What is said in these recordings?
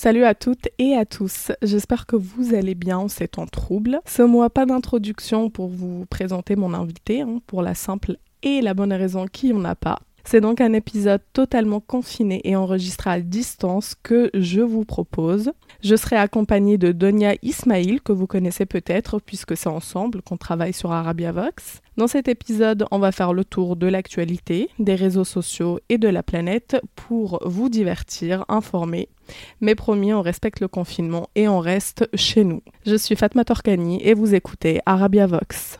Salut à toutes et à tous, j'espère que vous allez bien en ces temps troubles. Ce mois, pas d'introduction pour vous présenter mon invité, hein, pour la simple et la bonne raison qu'il n'y en a pas. C'est donc un épisode totalement confiné et enregistré à distance que je vous propose. Je serai accompagnée de Donia Ismail, que vous connaissez peut-être puisque c'est ensemble qu'on travaille sur Arabia Vox. Dans cet épisode, on va faire le tour de l'actualité, des réseaux sociaux et de la planète pour vous divertir, informer. Mais promis, on respecte le confinement et on reste chez nous. Je suis Fatma Torkani et vous écoutez Arabia Vox.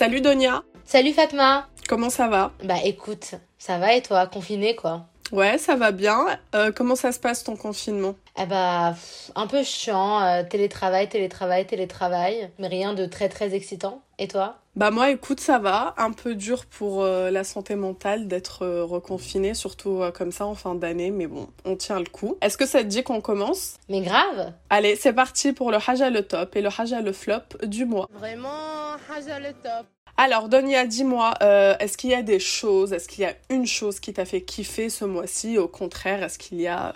Salut Donia. Salut Fatma. Comment ça va Bah écoute, ça va et toi, confiné quoi Ouais, ça va bien. Euh, comment ça se passe ton confinement? Eh bah, un peu chiant, euh, télétravail, télétravail, télétravail, mais rien de très très excitant. Et toi? Bah moi, écoute, ça va. Un peu dur pour euh, la santé mentale d'être reconfiné, surtout comme ça en fin d'année, mais bon, on tient le coup. Est-ce que ça te dit qu'on commence? Mais grave Allez, c'est parti pour le Haja le top et le Haja le flop du mois. Vraiment, Haja le top alors, Donia, dis-moi, euh, est-ce qu'il y a des choses, est-ce qu'il y a une chose qui t'a fait kiffer ce mois-ci? Au contraire, est-ce qu'il y a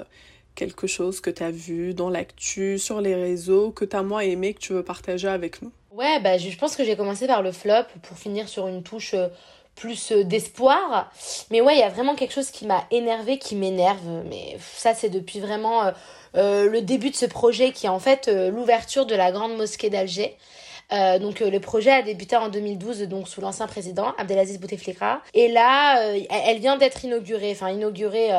quelque chose que tu as vu dans l'actu, sur les réseaux, que tu as moins aimé, que tu veux partager avec nous? Ouais, bah, je pense que j'ai commencé par le flop pour finir sur une touche euh, plus euh, d'espoir. Mais ouais, il y a vraiment quelque chose qui m'a énervé, qui m'énerve. Mais ça, c'est depuis vraiment le début de ce projet qui est en fait l'ouverture de la grande mosquée d'Alger. Euh, donc euh, le projet a débuté en 2012 donc sous l'ancien président Abdelaziz Bouteflika. Et là euh, elle vient d'être inaugurée enfin inaugurée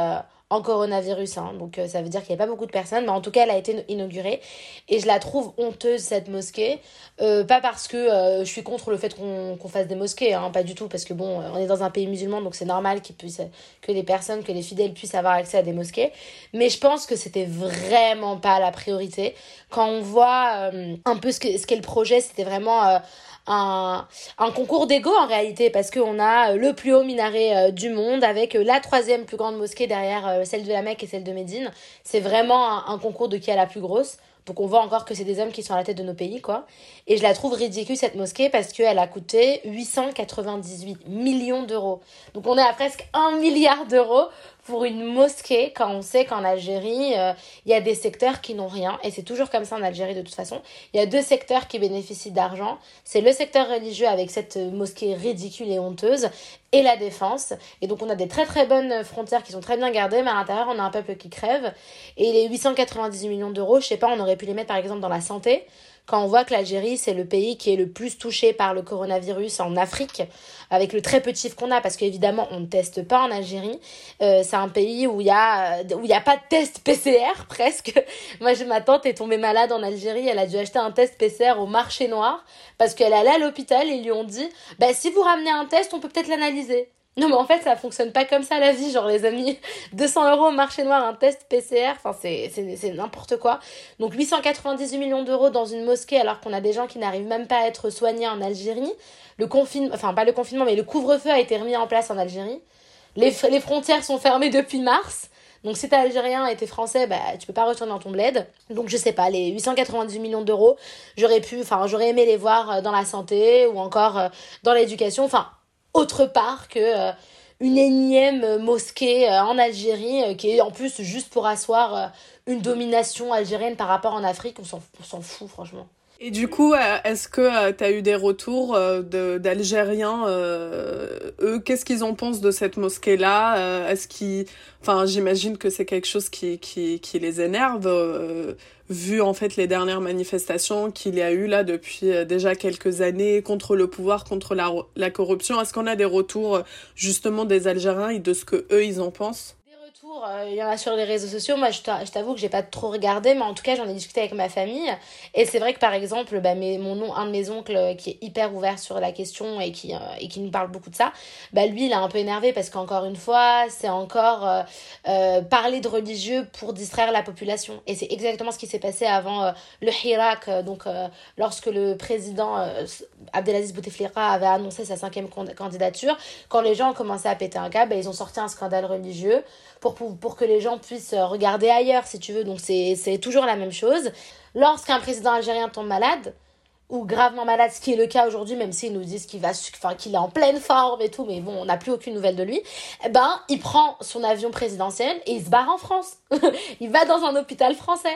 en coronavirus. Hein. Donc ça veut dire qu'il n'y a pas beaucoup de personnes, mais en tout cas elle a été inaugurée. Et je la trouve honteuse cette mosquée. pas parce que je suis contre le fait qu'on fasse des mosquées, hein, pas du tout, parce que bon, on est dans un pays musulman, donc c'est normal que les personnes, que les fidèles puissent avoir accès à des mosquées. Mais je pense que c'était vraiment pas la priorité quand on voit euh, un peu ce qu'est ce le projet, c'était vraiment euh, un, un, concours d'ego en réalité, parce qu'on a le plus haut minaret euh, du monde avec la troisième plus grande mosquée derrière celle de la Mecque et celle de Médine. C'est vraiment un, concours de qui a la plus grosse. Donc on voit encore que c'est des hommes qui sont à la tête de nos pays, quoi. Et je la trouve ridicule, cette mosquée, parce qu'elle a coûté 898 millions d'euros. Donc on est à presque 1 milliard d'euros pour une mosquée quand on sait qu'en Algérie, euh, il y a des secteurs qui n'ont rien. Et c'est toujours comme ça en Algérie de toute façon. Il y a deux secteurs qui bénéficient d'argent. C'est le secteur religieux avec cette mosquée ridicule et honteuse et la défense. Et donc on a des très très bonnes frontières qui sont très bien gardées, mais à l'intérieur on a un peuple qui crève. Et les 898 millions d'euros, je sais pas, on aurait pu les mettre par exemple dans la santé quand on voit que l'Algérie, c'est le pays qui est le plus touché par le coronavirus en Afrique, avec le très petit chiffre qu'on a, parce qu'évidemment, on ne teste pas en Algérie. Euh, c'est un pays où il n'y a, y a pas de test PCR, presque. Moi, ma tante est tombée malade en Algérie, elle a dû acheter un test PCR au marché noir, parce qu'elle allait à l'hôpital et ils lui ont dit, bah, si vous ramenez un test, on peut peut-être l'analyser. Non, mais en fait, ça fonctionne pas comme ça la vie. Genre, les amis, 200 euros au marché noir, un test PCR, enfin, c'est n'importe quoi. Donc, 898 millions d'euros dans une mosquée alors qu'on a des gens qui n'arrivent même pas à être soignés en Algérie. Le confinement, enfin, pas le confinement, mais le couvre-feu a été remis en place en Algérie. Les, les frontières sont fermées depuis mars. Donc si t'es algérien et t'es français, bah tu peux pas retourner dans ton bled. Donc je sais pas, les 898 millions d'euros, j'aurais pu, enfin j'aurais aimé les voir euh, dans la santé ou encore euh, dans l'éducation. Enfin, autre part que euh, une énième mosquée euh, en Algérie euh, qui est en plus juste pour asseoir une domination algérienne par rapport en Afrique. On s'en fout franchement. Et du coup, est-ce que tu as eu des retours d'Algériens Eux, qu'est-ce qu'ils en pensent de cette mosquée-là? Est-ce qu'ils... Enfin, j'imagine que c'est quelque chose qui, qui, qui les énerve vu en fait les dernières manifestations qu'il y a eu là depuis euh, déjà quelques années contre le pouvoir, contre la, la corruption. Est-ce qu'on a des retours justement des Algériens et de ce que eux ils en pensent? Euh, il y en a sur les réseaux sociaux. Moi, je t'avoue que j'ai pas trop regardé, mais en tout cas, j'en ai discuté avec ma famille. Et c'est vrai que par exemple, bah, mon nom, un de mes oncles euh, qui est hyper ouvert sur la question et qui, euh, et qui nous parle beaucoup de ça, bah, lui, il est un peu énervé parce qu'encore une fois, c'est encore parler de religieux pour distraire la population. Et c'est exactement ce qui s'est passé avant le Hirak, donc lorsque le président Abdelaziz Bouteflika avait annoncé sa cinquième candidature. Quand les gens ont commencé à péter un câble, bah, ils ont sorti un scandale religieux pour, que les gens puissent regarder ailleurs, si tu veux. Donc c'est toujours la même chose. Lorsqu'un président algérien tombe malade, ou gravement malade, ce qui est le cas aujourd'hui, même s'ils nous disent qu'il va, enfin, qu'il est en pleine forme et tout, mais bon, on n'a plus aucune nouvelle de lui, eh ben, il prend son avion présidentiel et il se barre en France. il va dans un hôpital français.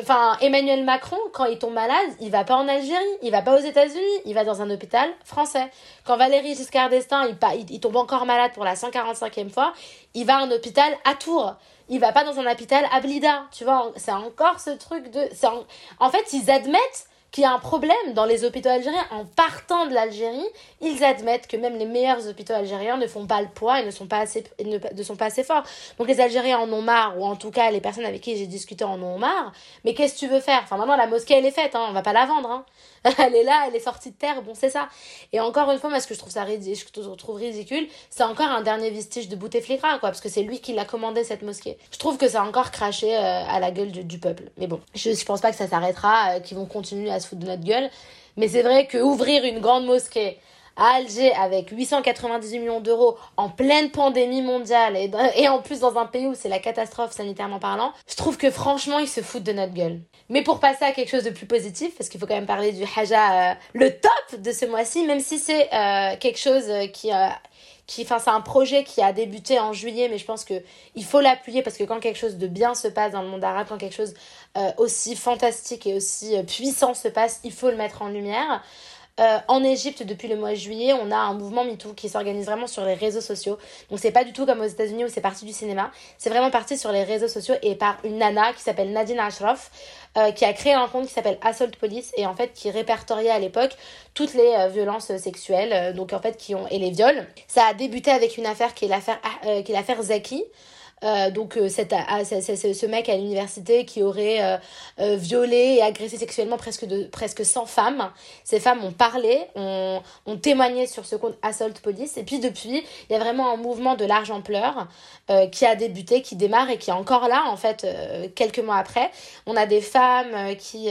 Enfin, Emmanuel Macron, quand il tombe malade, il va pas en Algérie, il va pas aux États-Unis, il va dans un hôpital français. Quand Valérie Giscard d'Estaing, il, tombe encore malade pour la 145e fois, il va à un hôpital à Tours. Il va pas dans un hôpital à Blida. Tu vois, c'est encore ce truc de. En... en fait, ils admettent qu'il y a un problème dans les hôpitaux algériens. En partant de l'Algérie, ils admettent que même les meilleurs hôpitaux algériens ne font pas le poids et ne sont pas assez, ne, sont pas assez forts. Donc les Algériens en ont marre, ou en tout cas les personnes avec qui j'ai discuté en ont marre. Mais qu'est-ce que tu veux faire? Enfin maintenant la mosquée elle est faite, hein, on va pas la vendre. Hein. elle est là, elle est sortie de terre, bon c'est ça. Et encore une fois, moi ce que je trouve ça ridicule, je trouve ridicule, c'est encore un dernier vestige de Bouteflika, quoi, parce que c'est lui qui l'a commandé cette mosquée. Je trouve que ça a encore craché euh, à la gueule du, peuple. Mais bon, je, je pense pas que ça s'arrêtera, euh, qu'ils vont continuer à se foutre de notre gueule. Mais c'est vrai que ouvrir une grande mosquée à Alger avec 898 millions d'euros en pleine pandémie mondiale et, en plus dans un pays où c'est la catastrophe sanitairement parlant, je trouve que franchement ils se foutent de notre gueule. Mais pour passer à quelque chose de plus positif, parce qu'il faut quand même parler du Haja, euh, le top de ce mois-ci, même si c'est euh, quelque chose qui... Euh, qui c'est un projet qui a débuté en juillet mais je pense que il faut l'appuyer parce que quand quelque chose de bien se passe dans le monde arabe quand quelque chose aussi fantastique et aussi puissant se passe il faut le mettre en lumière euh, en Égypte, depuis le mois de juillet, on a un mouvement MeToo qui s'organise vraiment sur les réseaux sociaux. Donc c'est pas du tout comme aux États-Unis où c'est parti du cinéma. C'est vraiment parti sur les réseaux sociaux et par une nana qui s'appelle Nadine Ashraf, euh, qui a créé un compte qui s'appelle Assault Police et en fait qui répertoriait à l'époque toutes les euh, violences sexuelles, donc en fait qui ont et les viols. Ça a débuté avec une affaire qui est l'affaire qui est l'affaire Zaki. Euh, donc euh, cette, ah, ce mec à l'université qui aurait euh, violé et agressé sexuellement presque, de, presque 100 femmes. Ces femmes ont parlé, ont, ont témoigné sur ce compte Assault Police. Et puis depuis, il y a vraiment un mouvement de large ampleur qui a débuté, qui démarre et qui est encore là en fait quelques mois après. On a des femmes qui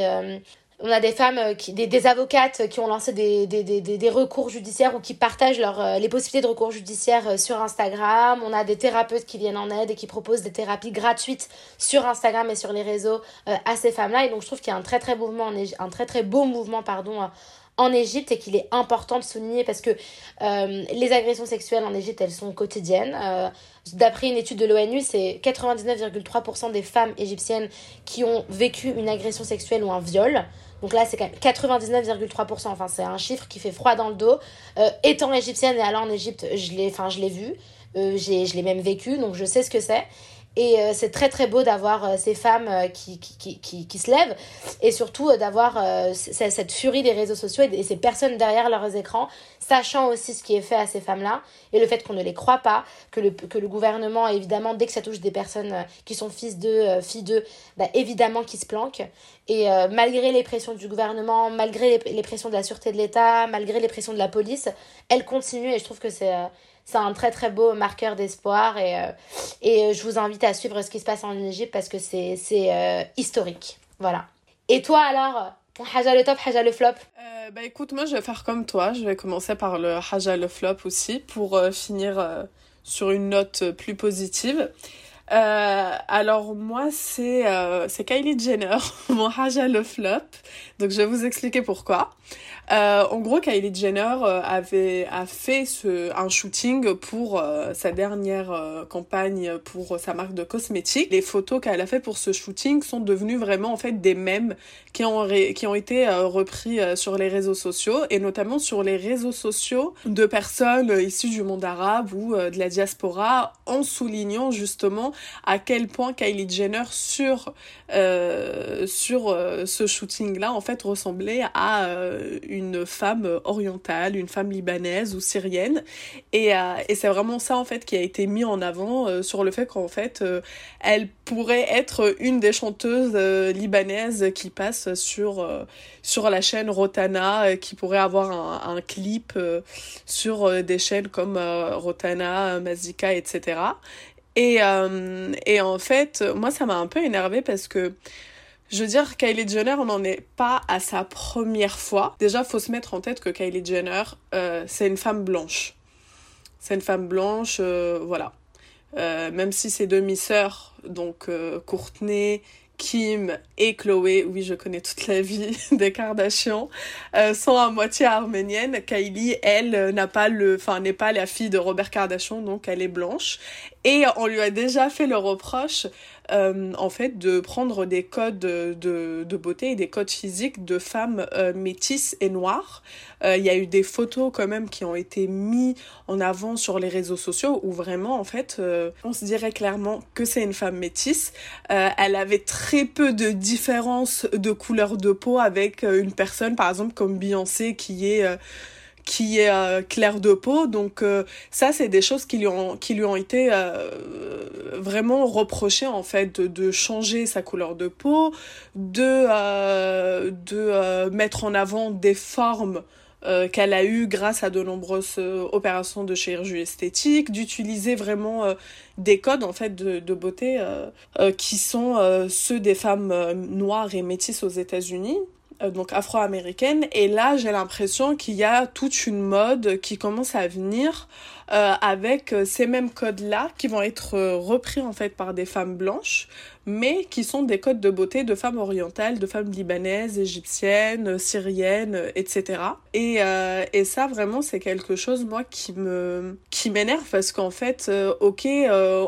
on a des femmes, euh, des, avocates qui ont lancé des, recours judiciaires ou qui partagent leur, euh, les possibilités de recours judiciaires euh, sur Instagram. On a des thérapeutes qui viennent en aide et qui proposent des thérapies gratuites sur Instagram et sur les réseaux à ces femmes-là. Et donc je trouve qu'il y a un très très beau mouvement, en Égypte et qu'il est important de souligner parce que les agressions sexuelles en Égypte, elles sont quotidiennes. D'après une étude de l'ONU, c'est 99,3% des femmes égyptiennes qui ont vécu une agression sexuelle ou un viol. Donc là, c'est 99,3%. Enfin, c'est un chiffre qui fait froid dans le dos. Euh, étant égyptienne et allant en Égypte, je l'ai, enfin, je l'ai vu. Euh, j'ai, je l'ai même vécu, donc je sais ce que c'est. Et euh, c'est très très beau d'avoir euh, ces femmes euh, qui, qui, qui, qui, se lèvent et surtout d'avoir cette furie des réseaux sociaux et, ces personnes derrière leurs écrans, sachant aussi ce qui est fait à ces femmes-là et le fait qu'on ne les croit pas, que le, que le gouvernement, évidemment, dès que ça touche des personnes qui sont fils d'eux, filles d'eux, bah, évidemment qui se planquent. Et malgré les pressions du gouvernement, malgré les pressions de la sûreté de l'État, malgré les pressions de la police, elles continuent et je trouve que c'est c'est un très très beau marqueur d'espoir et, euh, et euh, je vous invite à suivre ce qui se passe en Égypte parce que c'est euh, historique. Voilà. Et toi alors ton haja le top, haja le flop? Bah écoute, moi je vais faire comme toi. Je vais commencer par le haja le flop aussi pour finir sur une note plus positive. alors moi c'est c'est Kylie Jenner, mon haja le flop. Donc je vais vous expliquer pourquoi. Euh, en gros, Kylie Jenner euh, avait a fait ce, un shooting pour euh, sa dernière campagne pour sa marque de cosmétiques. Les photos qu'elle a fait pour ce shooting sont devenues vraiment en fait des mèmes qui ont qui ont été repris sur les réseaux sociaux et notamment sur les réseaux sociaux de personnes issues du monde arabe ou de la diaspora en soulignant justement à quel point Kylie Jenner sur sur ce shooting là en fait ressemblait à une femme orientale, une femme libanaise ou syrienne. Et, et c'est vraiment ça en fait qui a été mis en avant sur le fait qu'en fait elle pourrait être une des chanteuses libanaises qui passe sur, sur la chaîne Rotana, qui pourrait avoir un, un clip sur des chaînes comme Rotana, Mazika, etc. Et, et en fait, moi ça m'a un peu énervée parce que je veux dire, Kylie Jenner, on n'en est pas à sa première fois. Déjà, faut se mettre en tête que Kylie Jenner, euh, c'est une femme blanche. C'est une femme blanche, euh, voilà. Euh, même si c'est demi-sœurs, donc Courtney, Kim et Chloé, oui, je connais toute la vie des Kardashians, sont à moitié arméniennes. Kylie, elle, n'a pas le, enfin, n'est pas la fille de Robert Kardashian, donc elle est blanche. Et on lui a déjà fait le reproche euh, en fait de prendre des codes de, beauté et des codes physiques de femmes euh, métisses et noires. Euh, il y a eu des photos quand même qui ont été mis en avant sur les réseaux sociaux où vraiment en fait on se dirait clairement que c'est une femme métisse. elle avait très peu de différence de couleur de peau avec une personne par exemple comme Beyoncé qui est qui est euh, clair de peau. Donc euh, ça, c'est des choses qui lui ont, qui lui ont été euh, vraiment reprochées en fait, de, de, changer sa couleur de peau, de, de mettre en avant des formes qu'elle a eues grâce à de nombreuses opérations de chirurgie esthétique, d'utiliser vraiment des codes en fait de, de beauté qui sont ceux des femmes noires et métisses aux États-Unis. Euh, donc afro-américaine. Et là, j'ai l'impression qu'il y a toute une mode qui commence à venir euh, avec euh, ces mêmes codes-là qui vont être repris en fait par des femmes blanches, mais qui sont des codes de beauté de femmes orientales, de femmes libanaises, égyptiennes, syriennes, etc. Et, et ça, vraiment, c'est quelque chose, moi, qui me qui m'énerve parce qu'en fait, ok,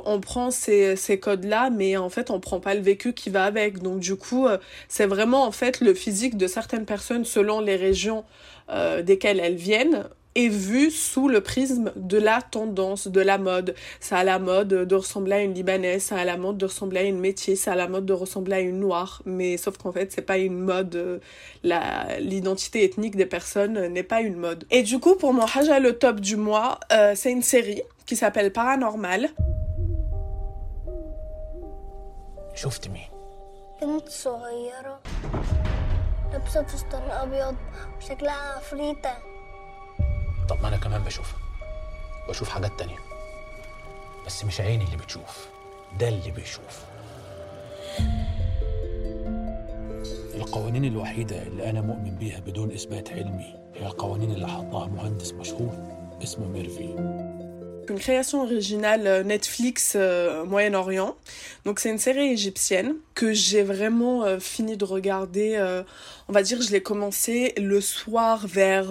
on prend ces, ces codes-là, mais en fait, on prend pas le vécu qui va avec. Donc, du coup, c'est vraiment en fait le physique de certaines personnes selon les régions euh, desquelles elles viennent est vu sous le prisme de la tendance, de la mode. Ça a la mode de ressembler à une libanaise, ça a la mode de ressembler à une métier, ça a la mode de ressembler à une noire. Mais sauf qu'en fait, c'est pas une mode. Euh, la, l'identité ethnique des personnes n'est pas une mode. Et du coup, pour mon Haja le top du mois, euh, c'est une série qui s'appelle Paranormal. لابسة فستان أبيض وشكلها عفريتة طب ما أنا كمان بشوفها بشوف حاجات تانية بس مش عيني اللي بتشوف ده اللي بيشوف القوانين الوحيدة اللي أنا مؤمن بيها بدون إثبات علمي هي القوانين اللي حطها مهندس مشهور اسمه ميرفي une création originale euh, Netflix euh, Moyen-Orient. Donc c'est une série égyptienne que j'ai vraiment euh, fini de regarder. on va dire, je l'ai commencé le soir vers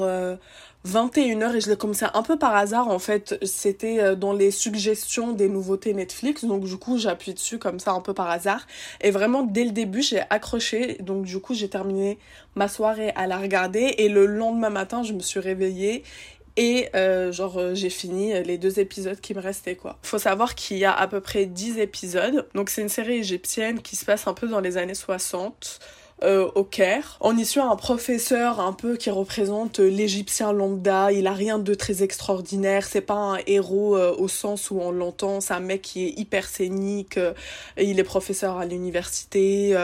21h et je l'ai commencé un peu par hasard en fait. C'était dans les suggestions des nouveautés Netflix. Donc du coup j'appuie dessus comme ça un peu par hasard. Et vraiment dès le début j'ai accroché. Donc du coup j'ai terminé ma soirée à la regarder. Et le lendemain matin je me suis réveillée et euh, genre euh, j'ai fini les deux épisodes qui me restaient quoi. Faut savoir qu'il y a à peu près 10 épisodes. Donc c'est une série égyptienne qui se passe un peu dans les années 60 euh, au Caire. On y suit un professeur un peu qui représente l'égyptien lambda. Il a rien de très extraordinaire. C'est pas un héros euh, au sens où on l'entend. C'est un mec qui est hyper scénique. Euh, il est professeur à l'université.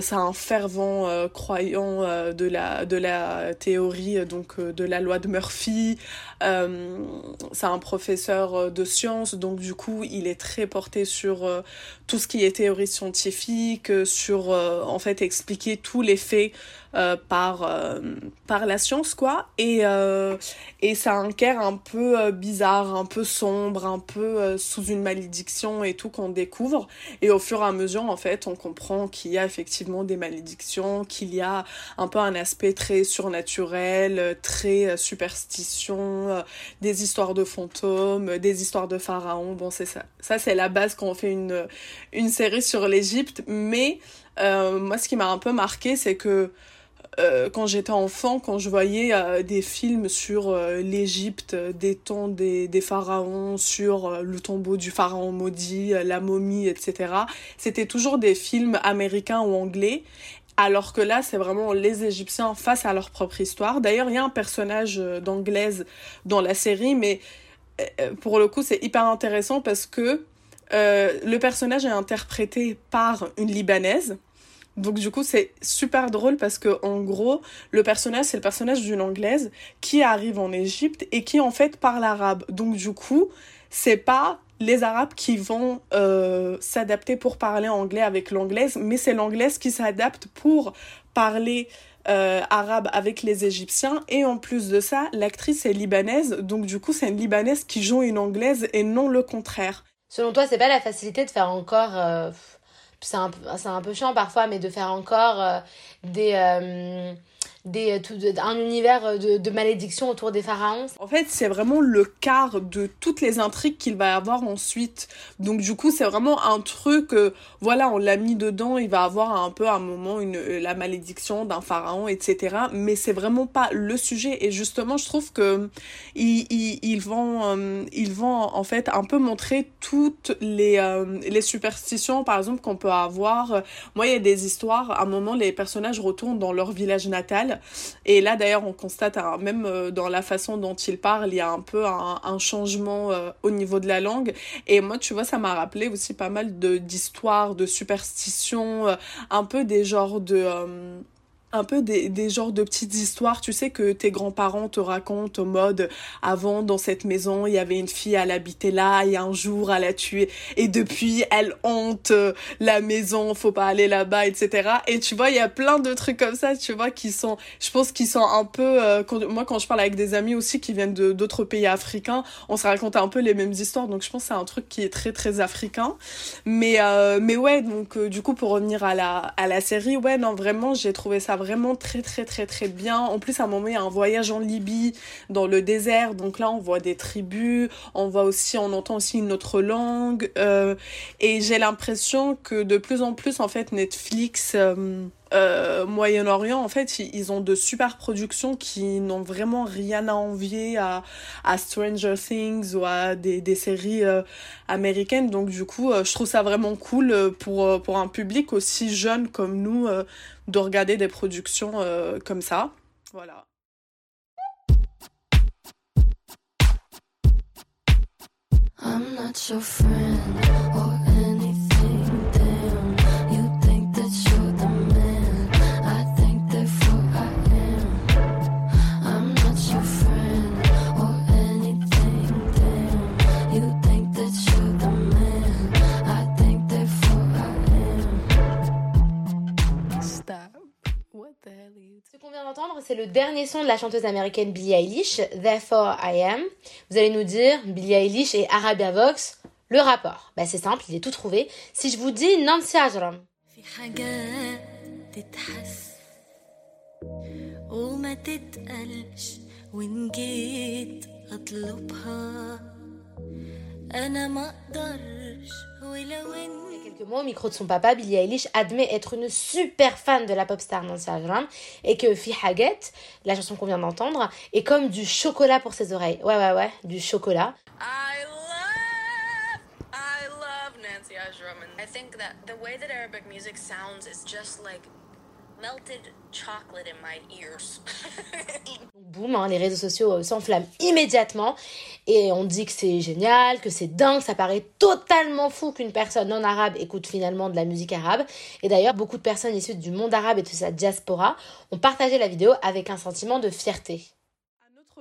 c'est un fervent croyant de la de la théorie donc de la loi de Murphy. c'est un professeur de sciences donc du coup il est très porté sur tout ce qui est théorie scientifique, sur en fait expliquer tous les faits euh, par, euh, par la science, quoi. Et, euh, et ça un un peu bizarre, un peu sombre, un peu sous une malédiction et tout qu'on découvre. Et au fur et à mesure, en fait, on comprend qu'il y a effectivement des malédictions, qu'il y a un peu un aspect très surnaturel, très superstition, des histoires de fantômes, des histoires de pharaons. Bon, c'est ça. Ça, c'est la base quand on fait une, une série sur l'Égypte. Mais euh, moi, ce qui m'a un peu marqué, c'est que euh, quand j'étais enfant, quand je voyais euh, des films sur euh, l'Égypte, des temps des, des pharaons, sur le tombeau du pharaon maudit, la momie, etc., c'était toujours des films américains ou anglais. alors que là, c'est vraiment les Égyptiens face à leur propre histoire. D'ailleurs, il y a un personnage d'anglaise dans la série, mais pour le coup, c'est hyper intéressant parce que le personnage est interprété par une Libanaise. Donc du coup, c'est super drôle parce que en gros, le personnage, c'est le personnage d'une Anglaise qui arrive en Égypte et qui en fait parle arabe. Donc du coup, c'est pas les Arabes qui vont euh, s'adapter pour parler anglais avec l'anglaise, mais c'est l'anglaise qui s'adapte pour parler euh, arabe avec les Égyptiens. Et en plus de ça, l'actrice est libanaise, donc du coup, c'est une libanaise qui joue une anglaise et non le contraire. Selon toi, c'est pas la facilité de faire encore. Euh, c'est un, un, peu chiant parfois, mais de faire encore des des, euh, un univers euh, de, malédiction autour des pharaons. En fait, c'est vraiment le quart de toutes les intrigues qu'il va avoir ensuite. Donc du coup, c'est vraiment un truc, euh, voilà, on l'a mis dedans, il va avoir un peu un moment une, la malédiction d'un pharaon, etc. Mais c'est vraiment pas le sujet. Et justement, je trouve que ils, ils vont, ils vont en fait un peu montrer toutes les, les superstitions, par exemple, qu'on peut avoir. Moi, il y a des histoires, à un moment, les personnages retournent dans leur village natal et là, d'ailleurs, on constate, même euh, dans la façon dont il parle, il y a un peu un, changement euh, au niveau de la langue. Et moi, tu vois, ça m'a rappelé aussi pas mal d'histoires, de, superstitions, euh, un peu des genres de un peu des, des genres de petites histoires, tu sais, que tes grands-parents te racontent au mode avant, dans cette maison, il y avait une fille, elle habitait là, et un jour, elle a tué, et depuis, elle hante euh, la maison, faut pas aller là-bas, etc. Et tu vois, il y a plein de trucs comme ça, tu vois, qui sont, je pense qu'ils sont un peu, euh, moi, quand je parle avec des amis aussi qui viennent de d'autres pays africains, on se raconte un peu les mêmes histoires, donc je pense que c'est un truc qui est très, très africain. Mais, euh, mais ouais, donc, du coup, pour revenir à la, à la série, ouais, non, vraiment, j'ai trouvé ça vraiment très très très très bien. En plus, à un moment, il y a un voyage en Libye, dans le désert. Donc là, on voit des tribus, on voit aussi, on entend aussi une autre langue. Euh, et j'ai l'impression que de plus en plus, en fait, Netflix... Euh, euh, Moyen-Orient, en fait, ils ont de super productions qui n'ont vraiment rien à envier à, à Stranger Things ou à des, des séries euh, américaines. Donc, du coup, euh, je trouve ça vraiment cool pour, pour un public aussi jeune comme nous de regarder des productions comme ça. Voilà. I'm not your friend. Ce qu'on vient d'entendre, c'est le dernier son de la chanteuse américaine Billie Eilish, Therefore I Am. Vous allez nous dire, Billie Eilish et Arabia Vox, le rapport. Bah c'est simple, il est tout trouvé. Si je vous dis Nancy Ajram. Quelques mots au micro de son papa, Billie Eilish admet être une super fan de la pop star Nancy Ajram et que Fi Haget, la chanson qu'on vient d'entendre, est comme du chocolat pour ses oreilles. Ouais, ouais, ouais, du chocolat. I love, I love Nancy Ajram. I think that the way that Arabic music sounds is just like melted chocolate in my ears. Boum, hein, les réseaux sociaux euh, s'enflamment immédiatement et on dit que c'est génial, que c'est dingue, ça paraît totalement fou qu'une personne non arabe écoute finalement de la musique arabe. Et d'ailleurs, beaucoup de personnes issues du monde arabe et de sa diaspora ont partagé la vidéo avec un sentiment de fierté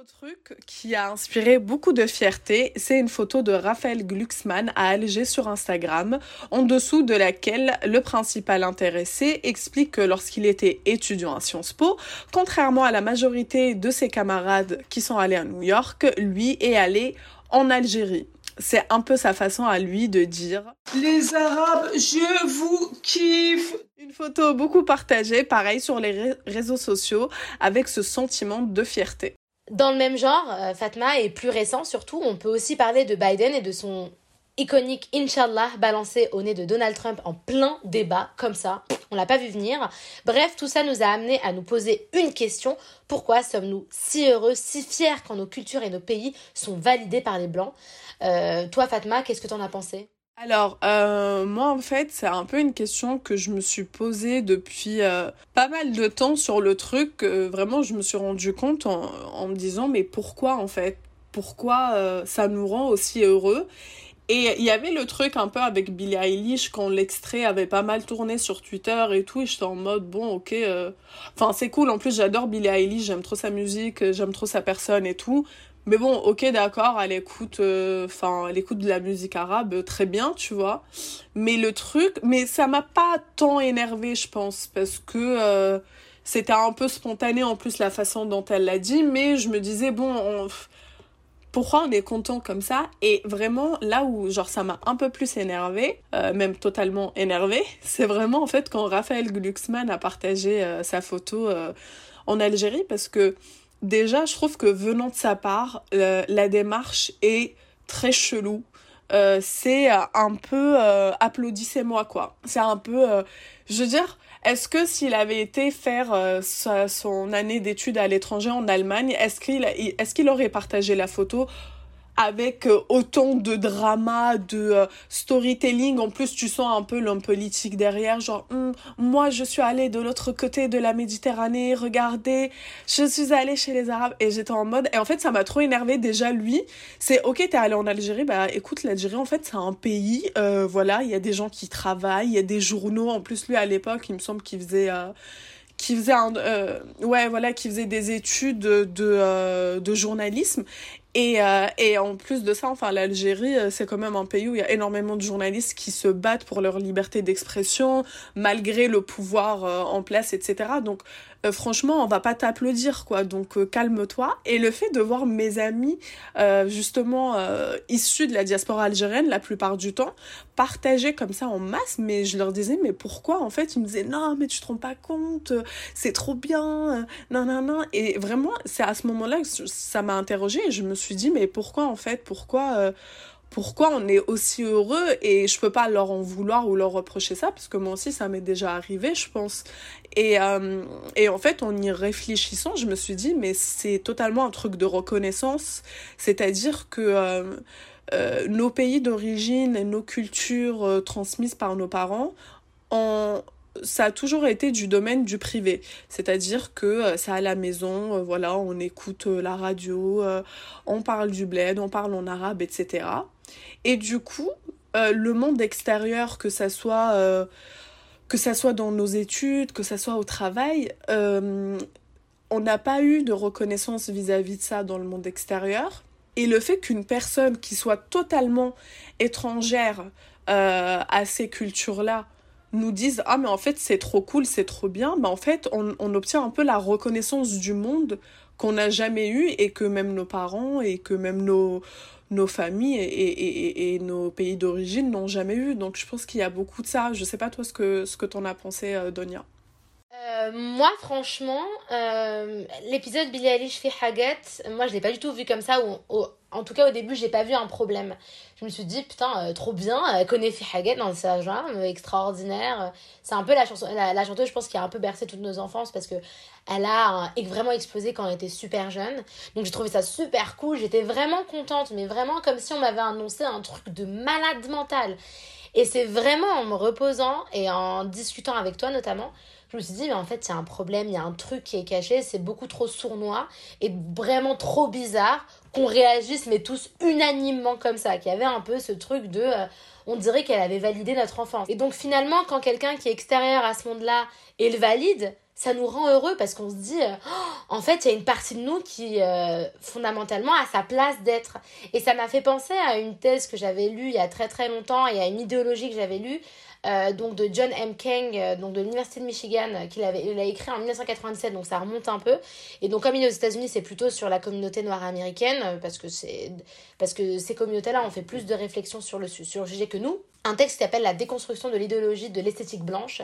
truc qui a inspiré beaucoup de fierté, c'est une photo de Raphaël Glucksmann à Alger sur Instagram, en dessous de laquelle le principal intéressé explique que lorsqu'il était étudiant à Sciences Po, contrairement à la majorité de ses camarades qui sont allés à New York, lui est allé en Algérie. C'est un peu sa façon à lui de dire Les Arabes, je vous kiffe Une photo beaucoup partagée, pareil sur les réseaux sociaux, avec ce sentiment de fierté. Dans le même genre, euh, Fatma, et plus récent surtout, on peut aussi parler de Biden et de son iconique Inshallah balancé au nez de Donald Trump en plein débat, comme ça. On l'a pas vu venir. Bref, tout ça nous a amené à nous poser une question. Pourquoi sommes-nous si heureux, si fiers quand nos cultures et nos pays sont validés par les Blancs? Euh, Toi, Fatma, qu'est-ce que t'en as pensé? Alors, euh, moi, en fait, c'est un peu une question que je me suis posée depuis euh, pas mal de temps sur le truc. vraiment, je me suis rendu compte en, me disant, mais pourquoi, en fait? Pourquoi euh, ça nous rend aussi heureux? Et il y avait le truc un peu avec Billie Eilish quand l'extrait avait pas mal tourné sur Twitter et tout. Et j'étais en mode, bon, ok. Enfin, c'est cool. En plus, j'adore Billie Eilish. J'aime trop sa musique. J'aime trop sa personne et tout. Mais bon, ok, d'accord, elle écoute, euh, enfin, elle écoute de la musique arabe, euh, très bien, tu vois. Mais le truc, mais ça m'a pas tant énervé, je pense, parce que euh, c'était un peu spontané en plus la façon dont elle l'a dit, mais je me disais, bon, pourquoi on est content comme ça? Et vraiment, là où, genre, ça m'a un peu plus énervé, même totalement énervé, c'est vraiment en fait quand Raphaël Glucksmann a partagé sa photo en Algérie, parce que déjà, je trouve que venant de sa part, euh, la démarche est très chelou. Euh, c'est euh, un peu applaudissez-moi quoi. C'est un peu, je veux dire, est-ce que s'il avait été faire son année d'études à l'étranger en Allemagne, est-ce qu'il est-ce qu'il aurait partagé la photo avec euh, autant de drama, de euh, storytelling. En plus, tu sens un peu l'homme politique derrière, genre, hum, moi, je suis allée de l'autre côté de la Méditerranée, regardez, je suis allée chez les Arabes. Et j'étais en mode, et en fait, ça m'a trop énervé déjà, lui. C'est, ok, t'es allé en Algérie, bah écoute, l'Algérie, en fait, c'est un pays, euh, voilà, il y a des gens qui travaillent, il y a des journaux. En plus, lui, à l'époque, il me semble qu'il faisait... qui faisait un, ouais voilà qui faisait des études de de journalisme et, euh, et en plus de ça, enfin, l'Algérie, euh, c'est quand même un pays où il y a énormément de journalistes qui se battent pour leur liberté d'expression, malgré le pouvoir euh, en place, etc. Donc, euh, franchement, on va pas t'applaudir, quoi. Donc, euh, calme-toi. Et le fait de voir mes amis, euh, justement, issus de la diaspora algérienne, la plupart du temps, partager comme ça en masse, mais je leur disais, mais pourquoi, en fait, ils me disaient, non, mais tu te rends pas compte, c'est trop bien, non, non, non. Et vraiment, c'est à ce moment-là que ça m'a interrogée et je me suis dit, mais pourquoi, en fait, pourquoi pourquoi on est aussi heureux et je peux pas leur en vouloir ou leur reprocher ça parce que moi aussi ça m'est déjà arrivé je pense et, euh, et en fait en y réfléchissant je me suis dit mais c'est totalement un truc de reconnaissance c'est-à-dire que euh, euh, nos pays d'origine et nos cultures transmises par nos parents en ça a toujours été du domaine du privé. C'est-à-dire que c'est à la maison, voilà, on écoute la radio, on parle du bled, on parle en arabe, etc. Et du coup, euh, le monde extérieur, que ça soit euh, que ça soit dans nos études, que ça soit au travail, euh, on n'a pas eu de reconnaissance vis-à-vis de ça dans le monde extérieur. Et le fait qu'une personne qui soit totalement étrangère à ces cultures-là nous dise ah mais en fait c'est trop cool, c'est trop bien, mais en fait on, on obtient un peu la reconnaissance du monde qu'on n'a jamais eu et que même nos parents et que même nos, nos familles et, et, et, nos pays d'origine n'ont jamais eu. Donc je pense qu'il y a beaucoup de ça. Je sais pas toi ce que, ce que t'en as pensé, euh, Donia. Euh, moi, franchement, euh, l'épisode Billie Eilish fait Haggett, moi je l'ai pas du tout vu comme ça, ou, en tout cas au début j'ai pas vu un problème. Je me suis dit putain, trop bien, elle connaît Haggett dans sa genre, extraordinaire. C'est un peu la, chanson, la, chanteuse, je pense, qui a un peu bercé toutes nos enfances parce que elle a vraiment explosé quand elle était super jeune. Donc j'ai trouvé ça super cool, j'étais vraiment contente, mais vraiment comme si on m'avait annoncé un truc de malade mental. Et c'est vraiment en me reposant et en discutant avec toi notamment je me suis dit, mais en fait, il y a un problème, il y a un truc qui est caché, c'est beaucoup trop sournois et vraiment trop bizarre qu'on réagisse, mais tous unanimement comme ça, qu'il y avait un peu ce truc de. Euh, on dirait qu'elle avait validé notre enfance. Et donc finalement, quand quelqu'un qui est extérieur à ce monde-là et le valide, ça nous rend heureux parce qu'on se dit, euh, en fait, il y a une partie de nous qui, euh, fondamentalement, a sa place d'être. Et ça m'a fait penser à une thèse que j'avais lue il y a très très longtemps et à une idéologie que j'avais lue euh, donc de John M. Kang, euh, donc de l'université de Michigan, euh, qu'il avait, il a écrit en 1997, donc ça remonte un peu. Et donc comme il est aux États-Unis, c'est plutôt sur la communauté noire américaine, parce que c'est parce que ces communautés-là ont fait plus de réflexions sur le sur sujet que nous. Un texte qui s'appelle La déconstruction de l'idéologie de l'esthétique blanche,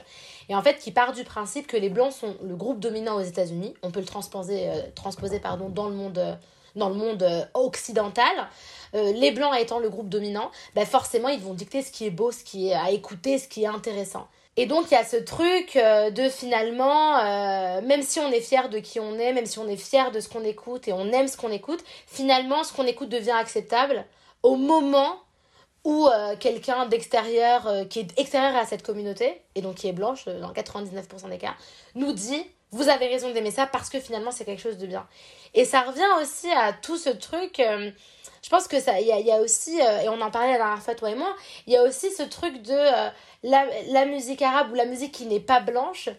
et en fait qui part du principe que les blancs sont le groupe dominant aux États-Unis. On peut le transposer, transposer pardon dans le monde dans le monde occidental. Euh, les blancs étant le groupe dominant, bah forcément ils vont dicter ce qui est beau, ce qui est à écouter, ce qui est intéressant. Et donc il y a ce truc euh, de finalement, euh, même si on est fier de qui on est, même si on est fier de ce qu'on écoute et on aime ce qu'on écoute, finalement ce qu'on écoute devient acceptable au moment euh, quelqu'un d'extérieur euh, qui est extérieur à cette communauté, et donc qui est blanche euh, dans 99% des cas, nous dit vous avez raison d'aimer ça parce que finalement c'est quelque chose de bien. Et ça revient aussi à tout ce truc. je pense que ça, il y a, aussi, et on en parlait la dernière fois toi et moi, il y a aussi ce truc de la, la, musique arabe ou la musique qui n'est pas blanche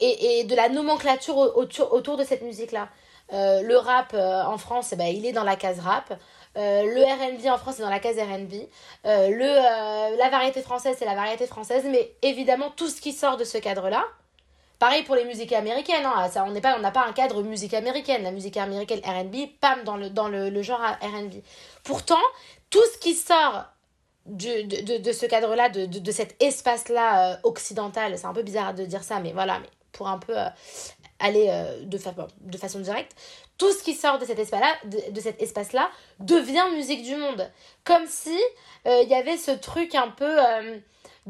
et, et, de la nomenclature autour, autour de cette musique là. le rap en France, eh ben, il est dans la case rap. Euh, le R&B en France c'est dans la case R&B. Euh, euh, la variété française c'est la variété française. Mais évidemment tout ce qui sort de ce cadre-là, pareil pour les musiques américaines. Hein, ça, on n'a pas, pas un cadre musique américaine. La musique américaine R&B, pam, dans le, genre R&B. Pourtant, tout ce qui sort de, ce cadre-là, de, cet espace-là occidental, c'est un peu bizarre de dire ça, mais voilà, mais pour un peu aller de, de façon directe, tout ce qui sort de cet espace-là, de, cet espace-là, devient musique du monde. Comme si euh, il y avait ce truc un peu euh,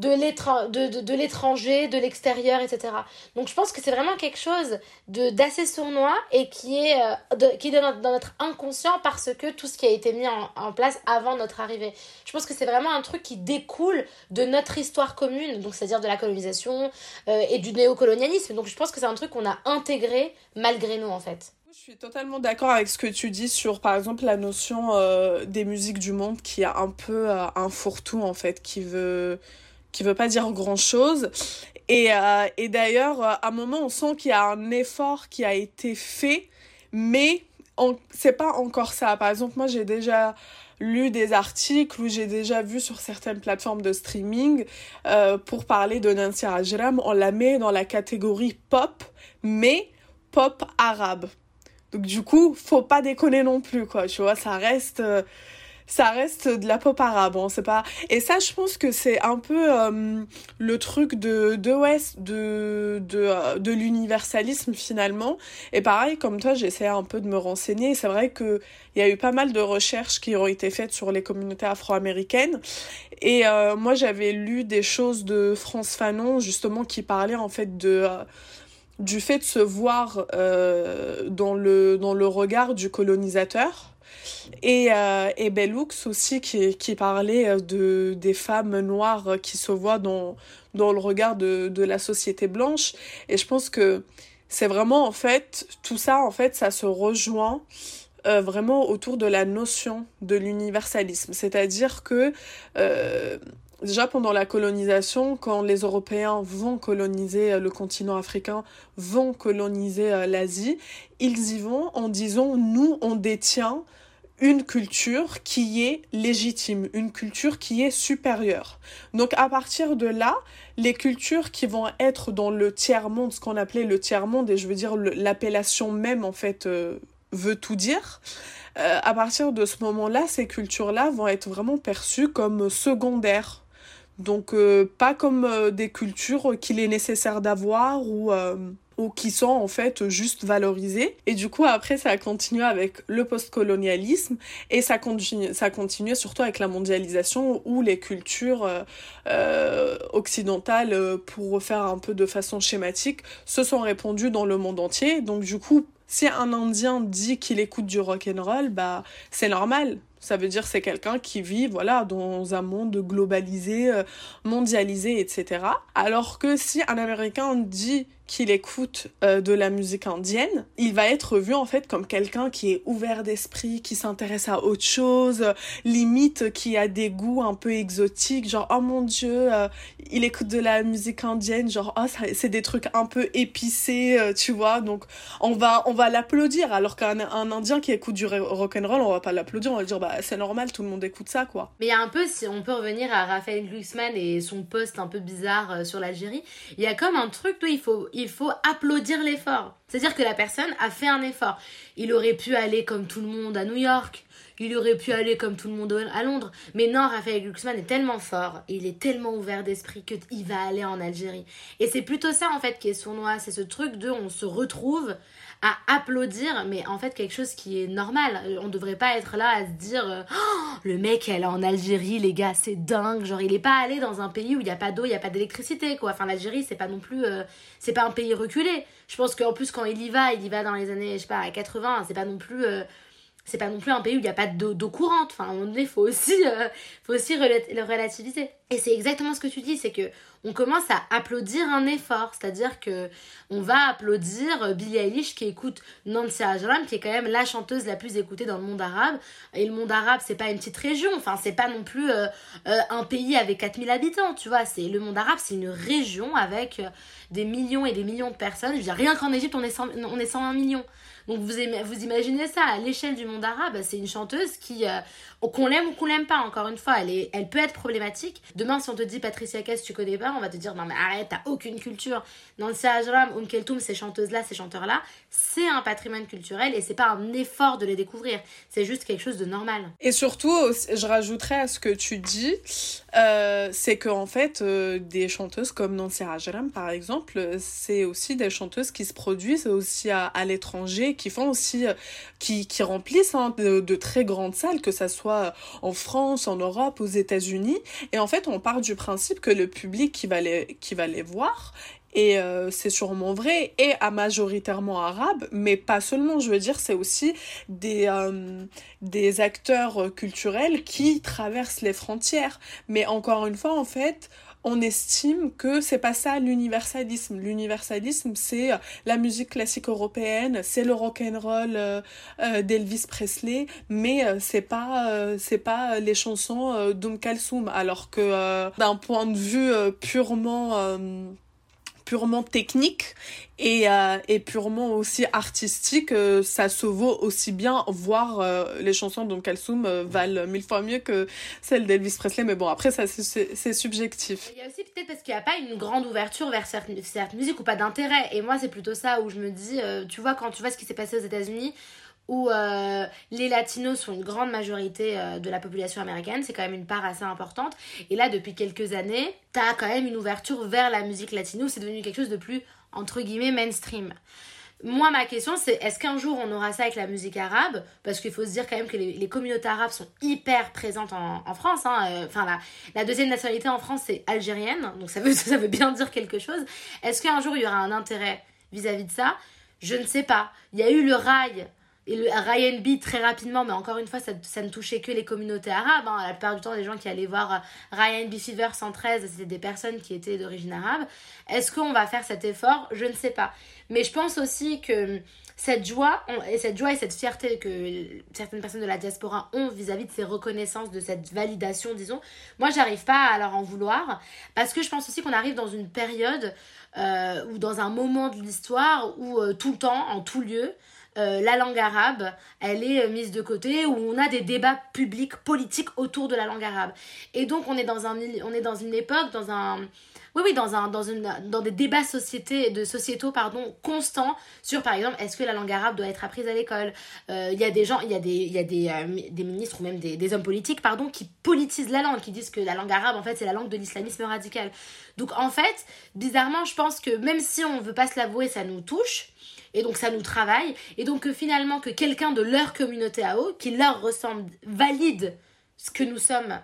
de l'étranger, de, l'extérieur, etc. Donc je pense que c'est vraiment quelque chose de d'assez sournois et qui est, euh, qui dans, notre inconscient parce que tout ce qui a été mis en, place avant notre arrivée. Je pense que c'est vraiment un truc qui découle de notre histoire commune, donc c'est-à-dire de la colonisation et du néocolonialisme. Donc je pense que c'est un truc qu'on a intégré malgré nous en fait. Je suis totalement d'accord avec ce que tu dis sur, par exemple, la notion euh, des musiques du monde qui a un peu euh, un fourre-tout, en fait, qui veut, qui veut pas dire grand-chose. Et, euh, et d'ailleurs, à un moment, on sent qu'il y a un effort qui a été fait, mais c'est pas encore ça. Par exemple, moi, j'ai déjà lu des articles ou j'ai déjà vu sur certaines plateformes de streaming pour parler de Nancy Ajram, on la met dans la catégorie pop, mais pop arabe. Donc du coup, faut pas déconner non plus quoi, tu vois, ça reste euh, ça reste de la pop arabe, hein, c'est pas. Et ça je pense que c'est un peu euh, le truc de de West de de euh, de l'universalisme finalement. Et pareil comme toi, j'essaie un peu de me renseigner, c'est vrai que il y a eu pas mal de recherches qui ont été faites sur les communautés afro-américaines. Et moi j'avais lu des choses de France Fanon justement qui parlaient en fait de du fait de se voir euh, dans, le, dans le regard du colonisateur. Et, euh, et Bellux aussi qui, qui parlait de, des femmes noires qui se voient dans, dans le regard de, de la société blanche. Et je pense que c'est vraiment en fait, tout ça en fait, ça se rejoint euh, vraiment autour de la notion de l'universalisme. C'est-à-dire que euh, déjà pendant la colonisation, quand les Européens vont coloniser euh, le continent africain, vont coloniser euh, l'Asie, ils y vont en disant nous on détient une culture qui est légitime, une culture qui est supérieure. Donc à partir de là, les cultures qui vont être dans le tiers-monde, ce qu'on appelait le tiers-monde, et je veux dire l'appellation même en fait euh, veut tout dire, à partir de ce moment-là, ces cultures-là vont être vraiment perçues comme secondaires donc euh, pas comme euh, des cultures qu'il est nécessaire d'avoir ou euh, ou qui sont en fait juste valorisées. Et du coup, après, ça a continué avec le postcolonialisme et ça continue, ça surtout avec la mondialisation où les cultures occidentales, pour faire un peu de façon schématique, se sont répandues dans le monde entier. Donc du coup, si un Indien dit qu'il écoute du rock and roll, bah c'est normal. Ça veut dire c'est quelqu'un qui vit voilà dans un monde globalisé, euh, mondialisé, etc. Alors que si un Américain dit qu'il écoute euh, de la musique indienne, il va être vu en fait comme quelqu'un qui est ouvert d'esprit, qui s'intéresse à autre chose, limite qui a des goûts un peu exotiques, genre oh mon dieu, euh, il écoute de la musique indienne, genre oh c'est des trucs un peu épicés, tu vois, donc on va on va l'applaudir alors qu'un un indien qui écoute du rock and roll, on va pas l'applaudir, on va dire bah c'est normal, tout le monde écoute ça quoi. Mais il y a un peu si on peut revenir à Raphaël Glucksmann et son post un peu bizarre sur l'Algérie, il y a comme un truc toi il faut il faut applaudir l'effort. C'est-à-dire que la personne a fait un effort. Il aurait pu aller comme tout le monde à New York, il aurait pu aller comme tout le monde à Londres. Mais non, Raphaël Glucksmann est tellement fort, il est tellement ouvert d'esprit qu'il va aller en Algérie. Et c'est plutôt ça en fait qui est sournois, c'est ce truc de on se retrouve à applaudir, mais en fait quelque chose qui est normal. On ne devrait pas être là à se dire oh, le mec elle est en Algérie, les gars, c'est dingue. Genre il est pas allé dans un pays où il n'y a pas d'eau, il n'y a pas d'électricité quoi. Enfin l'Algérie c'est pas non plus, euh, c'est pas un pays reculé. Je pense qu'en plus quand il y va, il y va dans les années je sais pas à 80, c'est pas non plus euh, c'est pas non plus un pays où il n'y a pas d'eau courante. Enfin, à un moment donné, faut aussi, euh, faut aussi le relativiser. Et c'est exactement ce que tu dis, c'est que on commence à applaudir un effort, c'est-à-dire que on va applaudir Billie Eilish qui écoute Nancy Ajram, qui est quand même la chanteuse la plus écoutée dans le monde arabe. Et le monde arabe, c'est pas une petite région, enfin c'est pas non plus euh, euh, un pays avec 4000 habitants, tu vois. C'est le monde arabe, c'est une région avec des millions et des millions de personnes. Je veux dire, rien qu'en Égypte, on est, 100, on est 101 millions. Donc vous, vous imaginez ça, à l'échelle du monde arabe, c'est une chanteuse qui, euh, qu'on l'aime ou qu'on l'aime pas, encore une fois, elle, est, elle peut être problématique. Demain, si on te dit Patricia Cass, tu connais pas, on va te dire non mais arrête, t'as aucune culture. Nancy Ajram, Oum Keltoum, ces chanteuses-là, ces chanteurs-là, c'est un patrimoine culturel et c'est pas un effort de les découvrir, c'est juste quelque chose de normal. Et surtout, je rajouterais à ce que tu dis, euh, c'est qu'en fait, euh, des chanteuses comme Nancy Ajram, par exemple, c'est aussi des chanteuses qui se produisent aussi à, à l'étranger, qui font aussi, euh, qui, qui remplissent hein, de, de, très grandes salles, que ça soit en France, en Europe, aux États-Unis. Et en fait, on part du principe que le public qui va les, qui va les voir et euh, c'est sûrement vrai, et à majoritairement arabe, mais pas seulement, je veux dire, c'est aussi des, euh, des acteurs culturels qui traversent les frontières. Mais encore une fois, en fait, on estime que c'est pas ça l'universalisme. L'universalisme, c'est euh, la musique classique européenne, c'est le rock and roll euh, euh, d'Elvis Presley, mais c'est pas c'est pas les chansons d'Um Kalsoum. Alors que d'un point de vue purement purement technique et, euh, et purement aussi artistique, euh, ça se vaut aussi bien, voire euh, les chansons de Kalsoum valent mille fois mieux que celles d'Elvis Presley, mais bon, après, ça, c'est subjectif. Il y a aussi peut-être parce qu'il n'y a pas une grande ouverture vers cette, cette musique ou pas d'intérêt, et moi, c'est plutôt ça où je me dis, tu vois, quand tu vois ce qui s'est passé aux États-Unis, où euh, les latinos sont une grande majorité euh, de la population américaine, c'est quand même une part assez importante. Et là, depuis quelques années, t'as quand même une ouverture vers la musique latino, c'est devenu quelque chose de plus, entre guillemets, mainstream. Moi, ma question, c'est est-ce qu'un jour on aura ça avec la musique arabe? Parce qu'il faut se dire quand même que les, communautés arabes sont hyper présentes en, France. Hein. Euh, enfin, la, deuxième nationalité en France, c'est algérienne. Donc ça veut, bien dire quelque chose. Est-ce qu'un jour il y aura un intérêt vis-à-vis -vis de ça? Je ne sais pas. Il y a eu le rail et le Ryan B très rapidement, mais encore une fois, ça, ne touchait que les communautés arabes. Hein. La plupart du temps, les gens qui allaient voir euh, Ryan B Fever 113, c'était des personnes qui étaient d'origine arabe. Est-ce qu'on va faire cet effort? Je ne sais pas. Mais je pense aussi que cette joie, et cette joie et cette fierté que certaines personnes de la diaspora ont vis-à-vis de ces reconnaissances, de cette validation, disons, moi, j'arrive pas à leur en vouloir. Parce que je pense aussi qu'on arrive dans une période euh, ou dans un moment de l'histoire où euh, tout le temps, en tout lieu, euh, la langue arabe, elle est euh, mise de côté, où on a des débats publics, politiques autour de la langue arabe. Et donc on est dans, un, on est dans une époque, dans un... Oui, oui, dans, un, dans, une, dans des débats société, sociétaux pardon, constants sur, par exemple, est-ce que la langue arabe doit être apprise à l'école? Euh, Il y a des gens, il y a des, y a des, des ministres ou même des, des, hommes politiques pardon, qui politisent la langue, qui disent que la langue arabe, en fait, c'est la langue de l'islamisme radical. Donc, en fait, bizarrement, je pense que même si on veut pas se l'avouer, ça nous touche et donc ça nous travaille, et donc que finalement que quelqu'un de leur communauté à eux, qui leur ressemble, valide ce que nous sommes,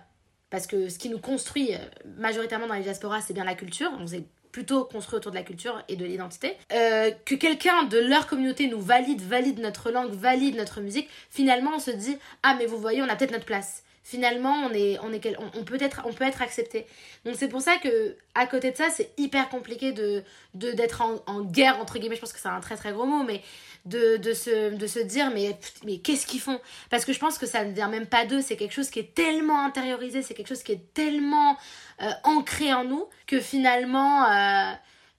parce que ce qui nous construit euh, majoritairement dans les diasporas, c'est bien la culture, on s'est plutôt construit autour de la culture et de l'identité, euh, que quelqu'un de leur communauté nous valide, valide notre langue, valide notre musique, finalement on se dit, ah mais vous voyez, on a peut-être notre place finalement on est on est on, peut être on peut être accepté. Donc c'est pour ça que à côté de ça c'est hyper compliqué de d'être en, guerre entre guillemets. Je pense que c'est un très très gros mot mais de, de, se, de se dire mais, mais qu'est-ce qu'ils font? Parce que je pense que ça ne vient même pas d'eux. C'est quelque chose qui est tellement intériorisé. C'est quelque chose qui est tellement euh, ancré en nous que finalement euh,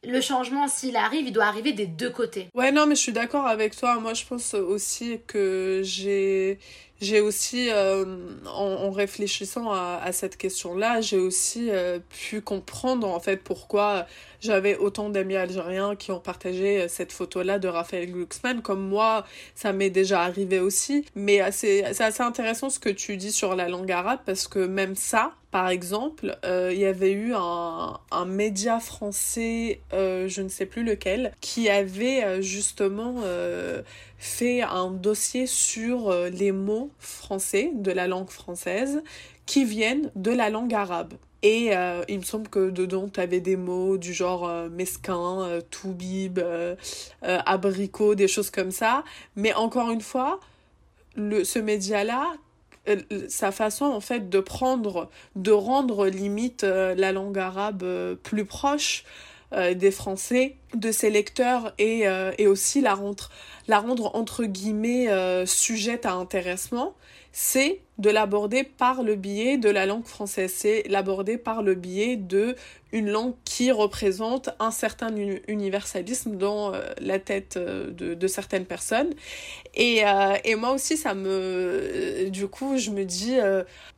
le changement, s'il arrive, il doit arriver des deux côtés. Ouais, non, mais je suis d'accord avec toi. Moi, je pense aussi que j'ai j'ai aussi, euh, en, réfléchissant à, cette question-là, j'ai aussi euh, pu comprendre en fait pourquoi j'avais autant d'amis algériens qui ont partagé euh, cette photo-là de Raphaël Glucksmann. Comme moi, ça m'est déjà arrivé aussi. Mais c'est assez intéressant ce que tu dis sur la langue arabe parce que même ça, par exemple, il y avait eu un, un média français, je ne sais plus lequel, qui avait justement fait un dossier sur euh, les mots français de la langue française qui viennent de la langue arabe. Et euh, il me semble que dedans, tu avais des mots du genre euh, mesquin, toubib, abricot, des choses comme ça. Mais encore une fois, le, ce média-là, euh, sa façon en fait de prendre, de rendre limite euh, la langue arabe plus proche des Français, de ses lecteurs et, et aussi la rendre, la rendre entre guillemets sujette à intéressement, c'est de l'aborder par le biais de la langue française, c'est l'aborder par le biais de une langue qui représente un certain universalisme dans euh, la tête euh, de, certaines personnes. Et, euh, et, moi aussi, ça me... Du coup, je me dis,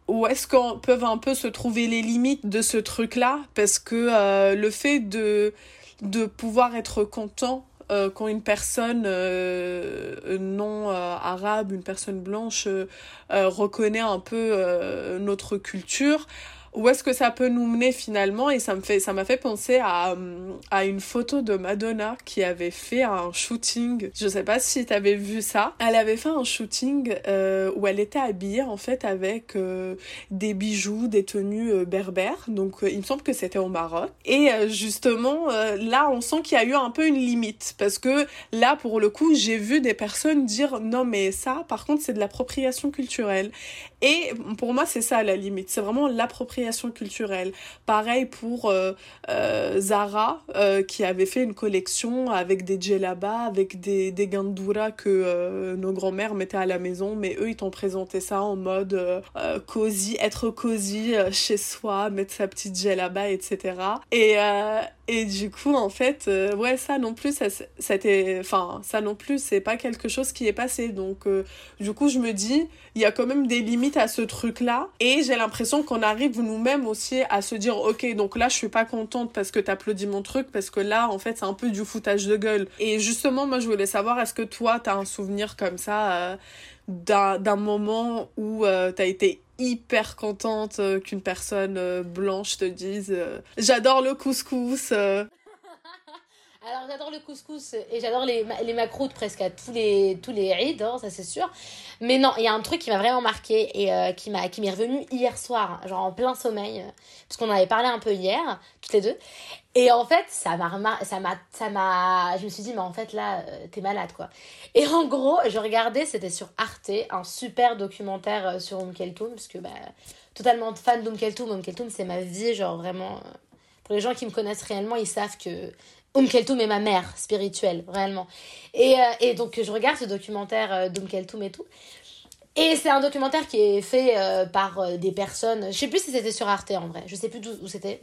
où est-ce qu'on peut un peu se trouver les limites de ce truc-là? Parce que le fait de, de pouvoir être content euh, quand une personne euh, non euh, arabe, une personne blanche reconnaît un peu notre culture, où est-ce que ça peut nous mener finalement et ça me fait ça m'a fait penser à, à une photo de Madonna qui avait fait un shooting. Je sais pas si tu avais vu ça. Elle avait fait un shooting euh, où elle était habillée en fait avec euh, des bijoux des tenues euh, berbères. Donc il me semble que c'était au Maroc. Et justement là on sent qu'il y a eu un peu une limite. Parce que là pour le coup j'ai vu des personnes dire non mais ça par contre c'est de l'appropriation culturelle et pour moi c'est ça la limite. C'est vraiment l'appropriation culturelle. Pareil pour euh, euh, Zara, euh, qui avait fait une collection avec des djellabas, avec des, des que nos grands-mères mettaient à la maison, mais eux, ils t'ont présenté ça en mode cosy, être cosy chez soi, mettre sa petite djellaba, etc. Et, et du coup, en fait, ouais, ça non plus, ça, c'était, enfin, ça non plus, c'est pas quelque chose qui est passé. Donc, du coup, je me dis, il y a quand même des limites à ce truc-là. Et j'ai l'impression qu'on arrive nous-mêmes aussi à se dire, ok, donc là, je suis pas contente parce que t'applaudis mon truc, parce que là, en fait, c'est un peu du foutage de gueule. Et justement, moi, je voulais savoir, est-ce que toi, t'as un souvenir comme ça euh, d'un moment où euh, t'as été hyper contente euh, qu'une personne blanche te dise j'adore le couscous alors j'adore le couscous et j'adore les, les macroutes presque à tous les, tous les Eid, hein, ça c'est sûr. Mais non, il y a un truc qui m'a vraiment marqué et euh, qui m'est revenu hier soir, genre en plein sommeil, parce qu'on avait parlé un peu hier, toutes les deux. Et en fait, ça m'a ça m'a ça m'a je me suis dit mais en fait là euh, t'es malade quoi. Et en gros, je regardais, c'était sur Arte, un super documentaire euh, sur Oum Keltoum parce que bah totalement fan d'Oum Keltoum, Oum Keltoum c'est ma vie, genre vraiment pour les gens qui me connaissent réellement, ils savent que Oum Keltoum est ma mère spirituelle, réellement. Et, euh, et donc, je regarde ce documentaire euh, d'Oum Keltoum et tout. Et c'est un documentaire qui est fait euh, par euh, des personnes. Je sais plus si c'était sur Arte en vrai. Je sais plus où c'était.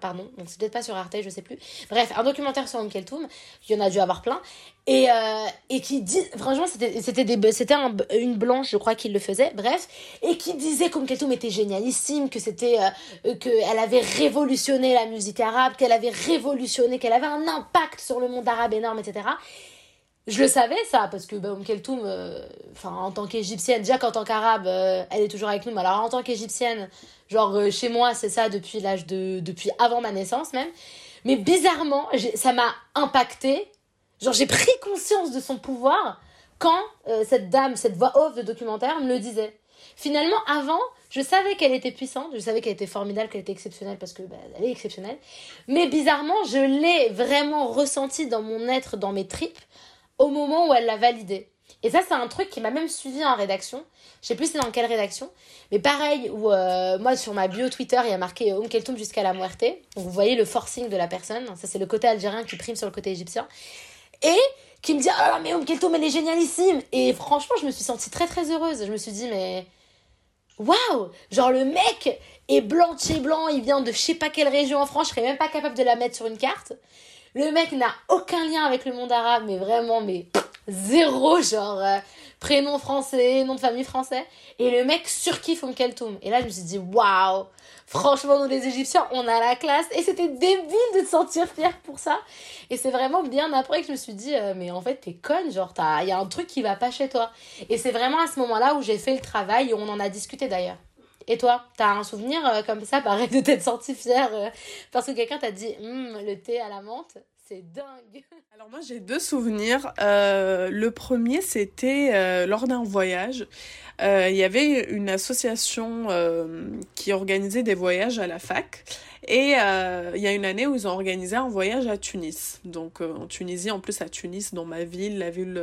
Pardon. Donc c'est peut-être pas sur Arte, je sais plus. Bref, un documentaire sur Om Keltoum. Il y en a dû avoir plein. Et, euh, et qui dit. Franchement, c'était, c'était une blanche, je crois, qui le faisait. Bref. Et qui disait qu'Om Keltoum était génialissime, que c'était. qu'elle avait révolutionné la musique arabe, qu'elle avait révolutionné, qu'elle avait un impact sur le monde arabe énorme, etc. Je le savais ça parce que bah, Keltoum, euh, enfin en tant qu'égyptienne, déjà qu'en tant qu'arabe, euh, elle est toujours avec nous. Mais alors en tant qu'égyptienne, genre euh, chez moi c'est ça depuis l'âge de, depuis avant ma naissance même. Mais bizarrement, ça m'a impacté. Genre j'ai pris conscience de son pouvoir quand cette dame, cette voix off de documentaire me le disait. Finalement, avant, je savais qu'elle était puissante, je savais qu'elle était formidable, qu'elle était exceptionnelle parce que bah, elle est exceptionnelle. Mais bizarrement, je l'ai vraiment ressenti dans mon être, dans mes tripes, au moment où elle l'a validé. Et ça, c'est un truc qui m'a même suivi en rédaction. Je sais plus c'est dans quelle rédaction. Mais pareil, où euh, moi, sur ma bio Twitter, il y a marqué Om Keltoum jusqu'à la muerte. Vous voyez le forcing de la personne. Ça, c'est le côté algérien qui prime sur le côté égyptien. Et qui me dit oh, mais Om Keltoum, elle est génialissime. Et franchement, je me suis sentie très, très heureuse. Je me suis dit, mais. Waouh Genre, le mec est blanc de chez blanc. Il vient de je sais pas quelle région en France. Je serais même pas capable de la mettre sur une carte. Le mec n'a aucun lien avec le monde arabe, mais vraiment, mais zéro, genre euh, prénom français, nom de famille français. Et le mec surkiffe Om Keltoum. Et là, je me suis dit, waouh, franchement, nous les Égyptiens, on a la classe. Et c'était débile de te sentir fier pour ça. Et c'est vraiment bien après que je me suis dit, euh, mais en fait, t'es conne, genre, il y a un truc qui va pas chez toi. Et c'est vraiment à ce moment-là où j'ai fait le travail et on en a discuté d'ailleurs. Et toi, t'as un souvenir euh, comme ça, pareil, de t'être senti fière euh, parce que quelqu'un t'a dit hum, le thé à la menthe c'est dingue. Alors moi j'ai deux souvenirs. Euh, le premier c'était lors d'un voyage. il y avait une association qui organisait des voyages à la fac. Et il y a une année où ils ont organisé un voyage à Tunis. Donc en Tunisie, en plus à Tunis, dans ma ville, la ville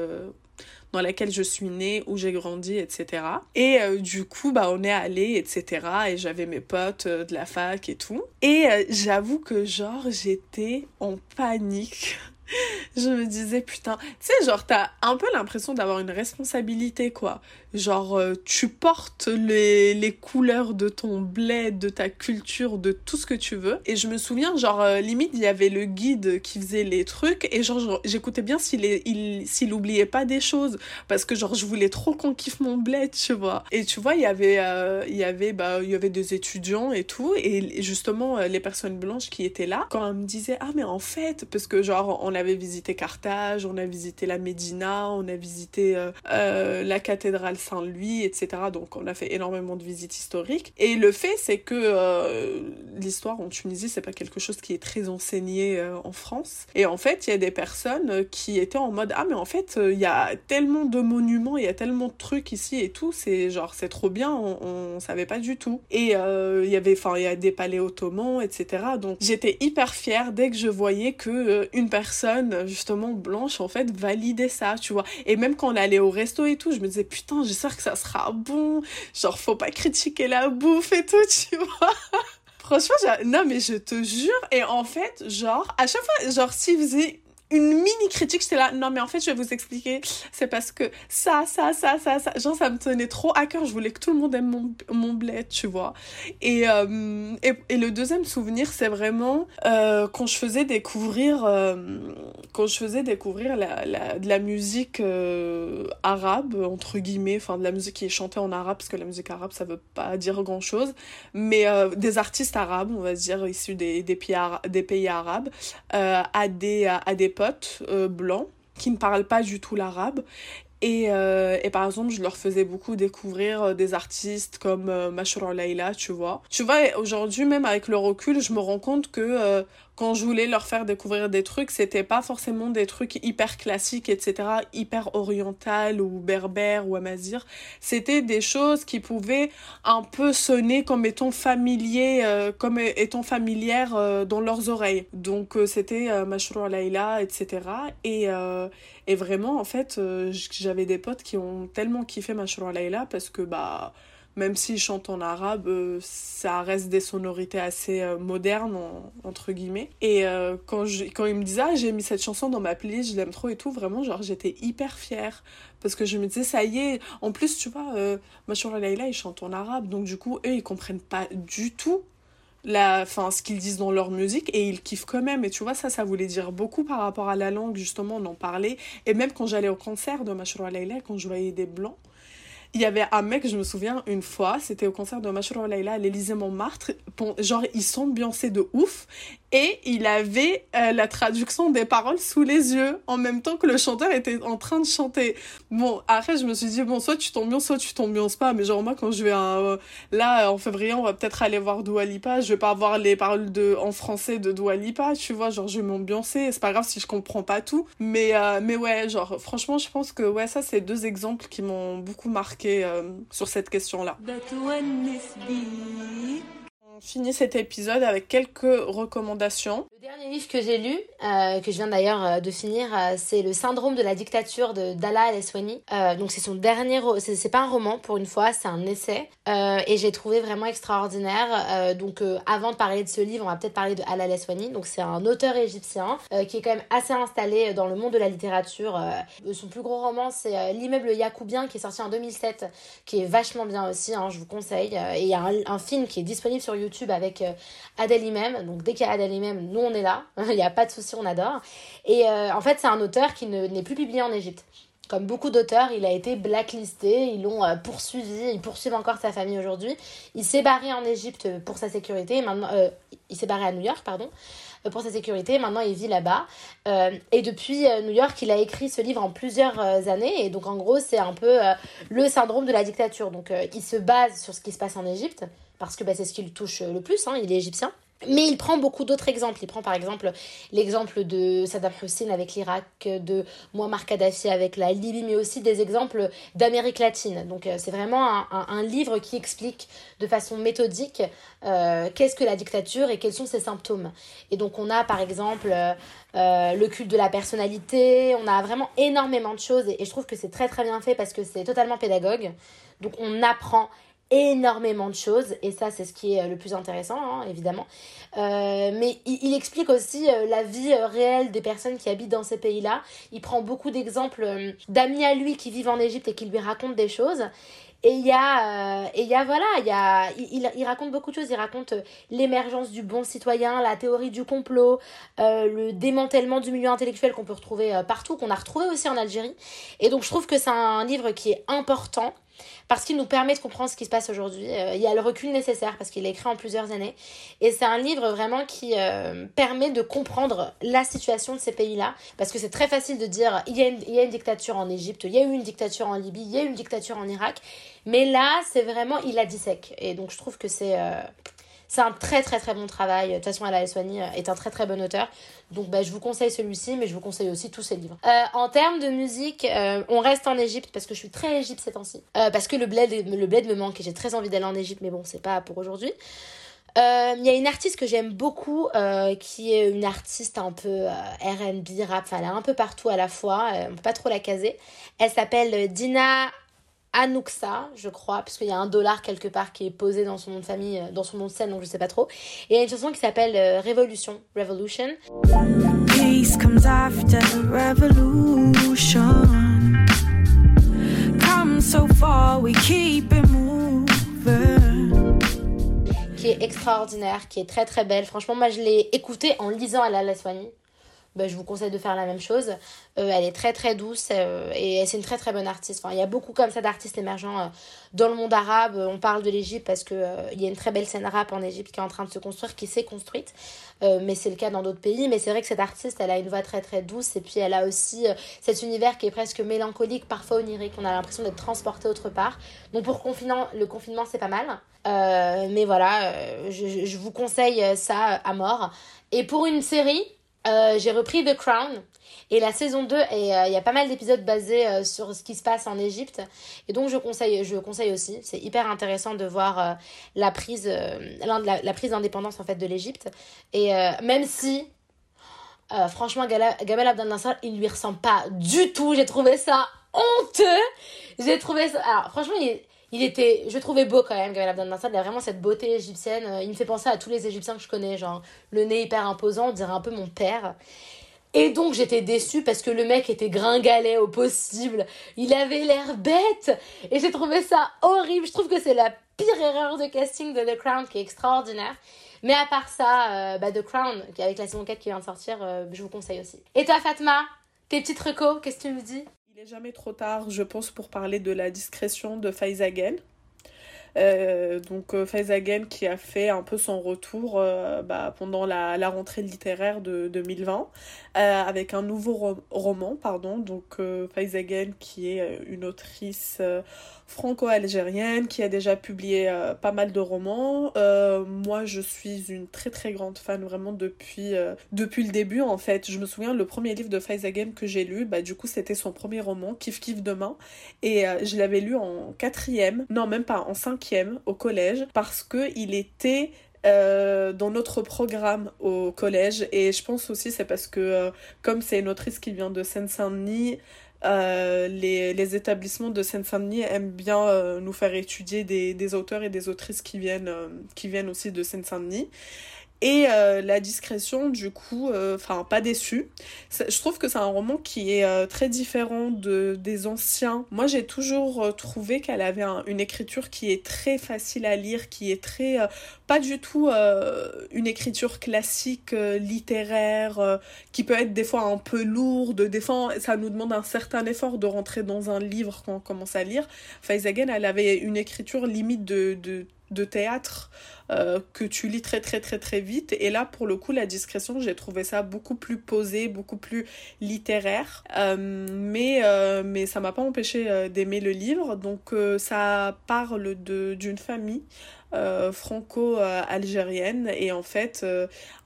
dans laquelle je suis née, où j'ai grandi, etc. Et euh, du coup, bah, on est allé, etc. Et j'avais mes potes euh, de la fac et tout. Et euh, j'avoue que genre, j'étais en panique je me disais putain, tu sais genre t'as un peu l'impression d'avoir une responsabilité quoi. Genre euh, tu portes les, les couleurs de ton bled, de ta culture, de tout ce que tu veux. Et je me souviens genre euh, limite il y avait le guide qui faisait les trucs et genre j'écoutais bien s'il il, s'il oubliait pas des choses parce que genre je voulais trop qu'on kiffe mon bled tu vois. Et tu vois il y avait euh, il y avait bah il y avait des étudiants et tout et justement les personnes blanches qui étaient là quand elles me disaient ah mais en fait parce que genre on avait visité Carthage, on a visité la Médina, on a visité euh, euh, la cathédrale Saint-Louis, etc. Donc on a fait énormément de visites historiques. Et le fait, c'est que euh, l'histoire en Tunisie, c'est pas quelque chose qui est très enseigné en France. Et en fait, il y a des personnes qui étaient en mode ah mais en fait, il y a tellement de monuments, il y a tellement de trucs ici et tout, c'est genre c'est trop bien, on, on, savait pas du tout. Et il y avait, enfin il y a des palais ottomans, etc. Donc j'étais hyper fière dès que je voyais que une personne justement blanche en fait validait ça tu vois et même quand on allait au resto et tout je me disais putain j'espère que ça sera bon. Genre faut pas critiquer la bouffe et tout tu vois. Franchement non mais je te jure. Et en fait genre à chaque fois genre s'il faisait une mini critique, j'étais là, non mais en fait je vais vous expliquer, c'est parce que ça, ça, ça, ça, ça, genre ça me tenait trop à cœur, je voulais que tout le monde aime mon, mon bled, tu vois. Et, euh, et, et, le deuxième souvenir, c'est vraiment euh, quand je faisais découvrir, euh, quand je faisais découvrir la, la, de la musique arabe, entre guillemets, enfin de la musique qui est chantée en arabe, parce que la musique arabe ça veut pas dire grand chose, mais des artistes arabes, on va dire, issus des, des, pays, des pays arabes, à des, à des potes euh, blancs qui ne parlent pas du tout l'arabe. Et, euh, et, par exemple, je leur faisais beaucoup découvrir euh, des artistes comme euh, Leila, tu vois. Tu vois, aujourd'hui, même avec le recul, je me rends compte que quand je voulais leur faire découvrir des trucs, c'était pas forcément des trucs hyper classiques, etc., hyper oriental ou berbère ou amazir. C'était des choses qui pouvaient un peu sonner comme étant familiers, euh, comme étant familières euh, dans leurs oreilles. Donc euh, c'était euh, Mashrour Laila, etc. Et, et vraiment, en fait, j'avais des potes qui ont tellement kiffé Mashrour Laila parce que, bah, même s'ils chantent en arabe, euh, ça reste des sonorités assez euh, modernes, entre guillemets. Et euh, quand, je, quand ils me disaient, ah, j'ai mis cette chanson dans ma playlist, je l'aime trop et tout, vraiment, genre, j'étais hyper fière. Parce que je me disais, ça y est. En plus, tu vois, euh, Machoura Laila, ils chantent en arabe, donc du coup, eux, ils comprennent pas du tout la, enfin, ce qu'ils disent dans leur musique et ils kiffent quand même. Et tu vois, ça, ça voulait dire beaucoup par rapport à la langue, justement, on en parlait. Et même quand j'allais au concert de Machoura Laila, quand je voyais des blancs, il y avait un mec, je me souviens, une fois, c'était au concert de Mashrour Laila à l'Élysée Montmartre. Genre, ils s'ambiançaient de ouf et il avait euh, la traduction des paroles sous les yeux en même temps que le chanteur était en train de chanter. Bon, après, je me suis dit, bon, soit tu t'ambiances, soit tu t'ambiances pas. Mais genre, moi, quand je vais à, euh, là, en février, on va peut-être aller voir Dua Lipa. Je vais pas avoir les paroles de, en français de Dua Lipa, tu vois. Genre, je vais m'ambiancer. C'est pas grave si je comprends pas tout. Mais, euh, mais ouais, genre, franchement, je pense que, ouais, ça, c'est deux exemples qui m'ont beaucoup marqué euh, sur cette question-là. On finit cet épisode avec quelques recommandations. Le dernier livre que j'ai lu, euh, que je viens d'ailleurs euh, de finir, euh, c'est Le syndrome de la dictature de Dalla El-Eswani. Euh, donc c'est son dernier, c'est pas un roman pour une fois, c'est un essai. Et j'ai trouvé vraiment extraordinaire. Donc avant de parler de ce livre, on va peut-être parler de Alaa El-Eswani. Donc c'est un auteur égyptien qui est quand même assez installé dans le monde de la littérature. son plus gros roman, c'est L'immeuble Yacoubien qui est sorti en 2007, qui est vachement bien aussi, hein, je vous conseille. Et il y a un, film qui est disponible sur YouTube avec Adèle Imem. Donc dès qu'il y a Adèle Imem, nous on là. Il n'y a pas de souci, on adore. Et euh, en fait, c'est un auteur qui n'est plus publié en Égypte. Comme beaucoup d'auteurs, il a été blacklisté, ils l'ont euh, poursuivi, ils poursuivent encore sa famille aujourd'hui. Il s'est barré en Égypte pour sa sécurité, maintenant, euh, il s'est barré à New York, pardon, pour sa sécurité, maintenant il vit là-bas. Et depuis New York, il a écrit ce livre en plusieurs années, et donc en gros, c'est un peu le syndrome de la dictature. Donc il se base sur ce qui se passe en Égypte, parce que bah, c'est ce qui le touche le plus, hein, il est égyptien. Mais il prend beaucoup d'autres exemples. Il prend par exemple l'exemple de Saddam Hussein avec l'Irak, de Muammar Kadhafi avec la Libye, mais aussi des exemples d'Amérique latine. Donc euh, c'est vraiment un, livre qui explique de façon méthodique euh, qu'est-ce que la dictature et quels sont ses symptômes. Et donc on a par exemple euh, le culte de la personnalité, on a vraiment énormément de choses et je trouve que c'est très très bien fait parce que c'est totalement pédagogue. Donc on apprend énormément de choses et ça c'est ce qui est euh, le plus intéressant hein, évidemment. Euh, mais il, explique aussi euh, la vie réelle des personnes qui habitent dans ces pays là il prend beaucoup d'exemples d'amis à lui qui vivent en Égypte et qui lui racontent des choses. Et il y a et il y a voilà il y a il, il, raconte beaucoup de choses. Il raconte l'émergence du bon citoyen la théorie du complot le démantèlement du milieu intellectuel qu'on peut retrouver partout qu'on a retrouvé aussi en Algérie. Et donc je trouve que c'est un livre qui est important parce qu'il nous permet de comprendre ce qui se passe aujourd'hui. Euh, il y a le recul nécessaire parce qu'il est écrit en plusieurs années. Et c'est un livre vraiment qui euh, permet de comprendre la situation de ces pays-là. Parce que c'est très facile de dire il y, a une, dictature en Égypte, il y a eu une dictature en Libye, il y a eu une dictature en Irak. Mais là, c'est vraiment, il la dissèque. Et donc je trouve que c'est... Euh, c'est un très très très bon travail. De toute façon, Alain Soigny est un très très bon auteur. Donc bah, je vous conseille celui-ci, mais je vous conseille aussi tous ses livres. Euh, en termes de musique, euh, on reste en Égypte parce que je suis très Égypte ces temps-ci. Euh, parce que le bled, le bled me manque et j'ai très envie d'aller en Égypte, mais bon, c'est pas pour aujourd'hui. Il y a une artiste que j'aime beaucoup, qui est une artiste un peu RB, rap, enfin elle est un peu partout à la fois, on peut pas trop la caser. Elle s'appelle Dina Anuxa, je crois, parce qu'il y a un dollar quelque part qui est posé dans son nom de famille, euh, dans son nom de scène, donc je sais pas trop. Et il y a une chanson qui s'appelle euh, Révolution, Revolution. Peace comes after revolution. Come so far, we keep it moving. Qui est extraordinaire, qui est très très belle. Franchement, moi je l'ai écoutée en lisant à la soignée. Bah, je vous conseille de faire la même chose. Euh, elle est très très douce euh, et c'est une très très bonne artiste. Enfin, il y a beaucoup comme ça d'artistes émergents euh, dans le monde arabe. On parle de l'Égypte parce qu'il il y a une très belle scène rap en Égypte qui est en train de se construire, qui s'est construite. mais c'est le cas dans d'autres pays. Mais c'est vrai que cette artiste, elle a une voix très très douce et puis elle a aussi cet univers qui est presque mélancolique, parfois onirique. On a l'impression d'être transporté autre part. Donc pour confinement, le confinement, c'est pas mal. mais voilà, je, je vous conseille ça à mort. Et pour une série, euh, j'ai repris The Crown. Et la saison 2 et euh, il y a pas mal d'épisodes basés euh, sur ce qui se passe en Égypte. Et donc je conseille je conseille aussi. C'est hyper intéressant de voir la prise la, la, prise d'indépendance en fait de l'Égypte. Et même si franchement Gamal Abdel Nasser il lui ressemble pas du tout. J'ai trouvé ça honteux. J'ai trouvé ça alors franchement il est il était je trouvais beau quand même Gamal Abdel Nasser il a vraiment cette beauté égyptienne. Il me fait penser à tous les égyptiens que je connais genre le nez hyper imposant on dirait un peu mon père. Et donc j'étais déçue parce que le mec était gringalet au possible. Il avait l'air bête. Et j'ai trouvé ça horrible. Je trouve que c'est la pire erreur de casting de The Crown qui est extraordinaire. Mais à part ça euh, bah The Crown avec la saison 4 qui vient de sortir euh, je vous conseille aussi. Et toi Fatma tes petites recos qu'est-ce que tu me dis? Il n'est jamais trop tard, je pense, pour parler de la discrétion de Faizagen. Euh, donc euh, Faizagen qui a fait un peu son retour euh, bah, pendant la, rentrée littéraire de 2020 euh, avec un nouveau roman, pardon. Donc Faizagen qui est une autrice franco-algérienne qui a déjà publié pas mal de romans. moi je suis une très très grande fan vraiment depuis, depuis le début en fait. Je me souviens le premier livre de Faizagen que j'ai lu, bah, du coup c'était son premier roman, Kif Kif Demain. Et je l'avais lu en quatrième, non même pas en cinquième au collège parce que il était euh, dans notre programme au collège et je pense aussi c'est parce que euh, comme c'est une autrice qui vient de Seine-Saint-Denis euh, les, établissements de Seine-Saint-Denis aiment bien nous faire étudier des, des, auteurs et des autrices qui viennent, qui viennent aussi de Seine-Saint-Denis. Et euh, la discrétion, du coup, euh, enfin, pas déçue. Je trouve que c'est un roman qui est euh, très différent de, des anciens. Moi, j'ai toujours trouvé qu'elle avait une écriture qui est très facile à lire, qui est très. pas du tout une écriture classique, littéraire, qui peut être des fois un peu lourde. Des fois, ça nous demande un certain effort de rentrer dans un livre quand on commence à lire. Faizagen, elle avait une écriture limite de, de de théâtre euh, que tu lis très très très très vite. Et là pour le coup la discrétion j'ai trouvé ça beaucoup plus posé beaucoup plus littéraire. Euh, mais euh, mais ça m'a pas empêché d'aimer le livre. Donc ça parle d'une famille franco-algérienne. Et en fait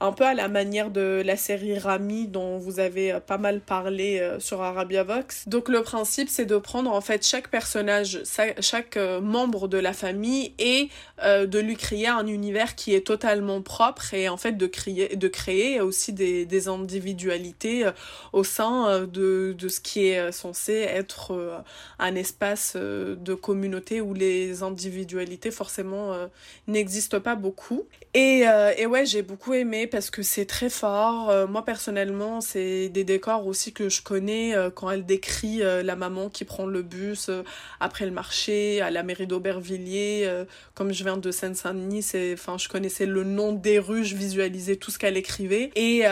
un peu à la manière de la série Rami dont vous avez pas mal parlé sur Arabia Vox. Donc le principe c'est de prendre en fait chaque personnage, chaque membre de la famille et de lui créer un univers qui est totalement propre et en fait de créer, de créer aussi des, individualités au sein de, de ce qui est censé être un espace de communauté où les individualités forcément euh, n'existent pas beaucoup. Et, euh, et ouais, j'ai beaucoup aimé parce que c'est très fort. Euh, moi personnellement, c'est des décors aussi que je connais quand elle décrit la maman qui prend le bus après le marché à la mairie d'Aubervilliers. comme je viens de Seine-Saint-Denis, enfin, je connaissais le nom des rues, je visualisais tout ce qu'elle écrivait. Et,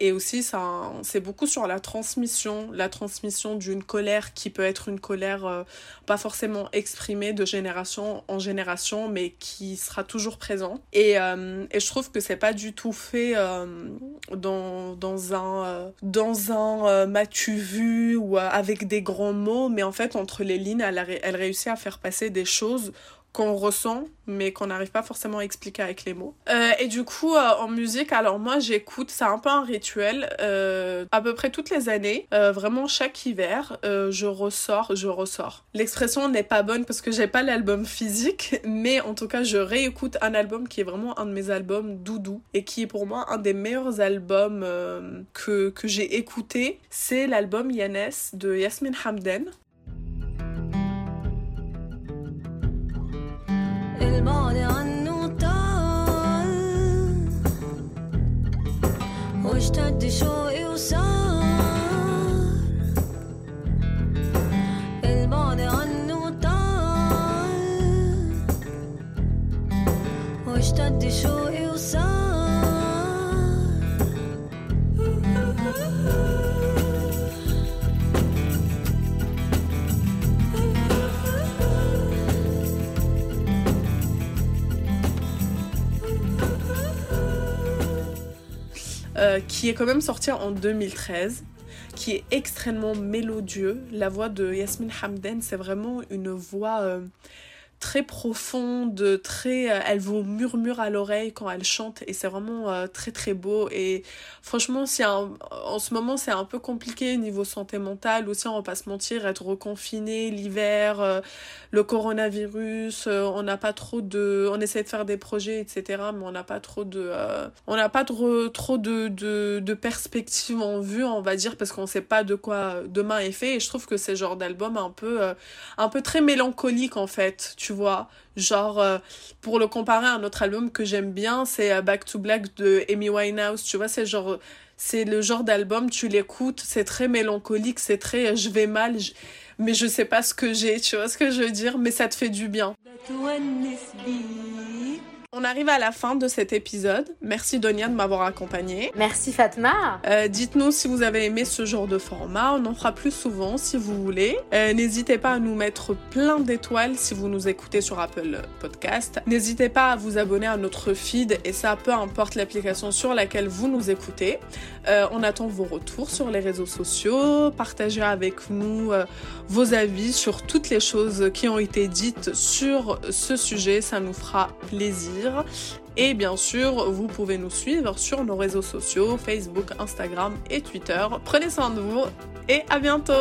et aussi, ça, c'est beaucoup sur la transmission, la transmission d'une colère qui peut être une colère pas forcément exprimée de génération en génération, mais qui sera toujours présent. Et, euh, et je trouve que c'est pas du tout fait euh, dans, dans un, euh, dans un m'as-tu vu ou avec des grands mots, mais en fait, entre les lignes, elle, elle réussit à faire passer des choses qu'on ressent mais qu'on n'arrive pas forcément à expliquer avec les mots. Euh, et du coup euh, en musique, alors moi j'écoute, c'est un peu un rituel, euh, à peu près toutes les années, vraiment chaque hiver, je ressors, je ressors. L'expression n'est pas bonne parce que j'ai pas l'album physique, mais en tout cas je réécoute un album qui est vraiment un de mes albums doudou et qui est pour moi un des meilleurs albums que, que j'ai écouté. C'est l'album Yanes de Yasmin Hamden. الماضي عنه طال. واشتد شوقي وصار. عنه طال. واشتد شوقي وصار. Euh, qui est quand même sorti en 2013 qui est extrêmement mélodieux. La voix de Yasmin Hamden, c'est vraiment une voix euh, très profonde, très, euh, elle vous murmure à l'oreille quand elle chante et c'est vraiment euh, très très beau. Et franchement si en ce moment c'est un peu compliqué niveau santé mentale aussi on va pas se mentir être reconfiné l'hiver euh, le coronavirus on n'a pas trop de on essaie de faire des projets etc mais on n'a pas trop de on n'a pas trop trop de, de de perspectives en vue on va dire parce qu'on sait pas de quoi demain est fait. Et je trouve que c'est genre d'album un peu un peu très mélancolique en fait vois. Genre, euh, pour le comparer à un autre album que j'aime bien, c'est euh, Back to Black de Amy Winehouse, tu vois, c'est genre, c'est le genre d'album, tu l'écoutes, c'est très mélancolique, c'est très euh, je vais mal, mais je sais pas ce que j'ai, tu vois ce que je veux dire, mais ça te fait du bien. On arrive à la fin de cet épisode. Merci Donia de m'avoir accompagnée. Merci Fatma. Euh, dites-nous si vous avez aimé ce genre de format. On en fera plus souvent si vous voulez. Euh, n'hésitez pas à nous mettre plein d'étoiles si vous nous écoutez sur Apple Podcast. N'hésitez pas à vous abonner à notre feed et ça peu importe l'application sur laquelle vous nous écoutez. Euh, on attend vos retours sur les réseaux sociaux. Partagez avec nous vos avis sur toutes les choses qui ont été dites sur ce sujet. Ça nous fera plaisir. Et bien sûr, vous pouvez nous suivre sur nos réseaux sociaux, Facebook, Instagram et Twitter. Prenez soin de vous et à bientôt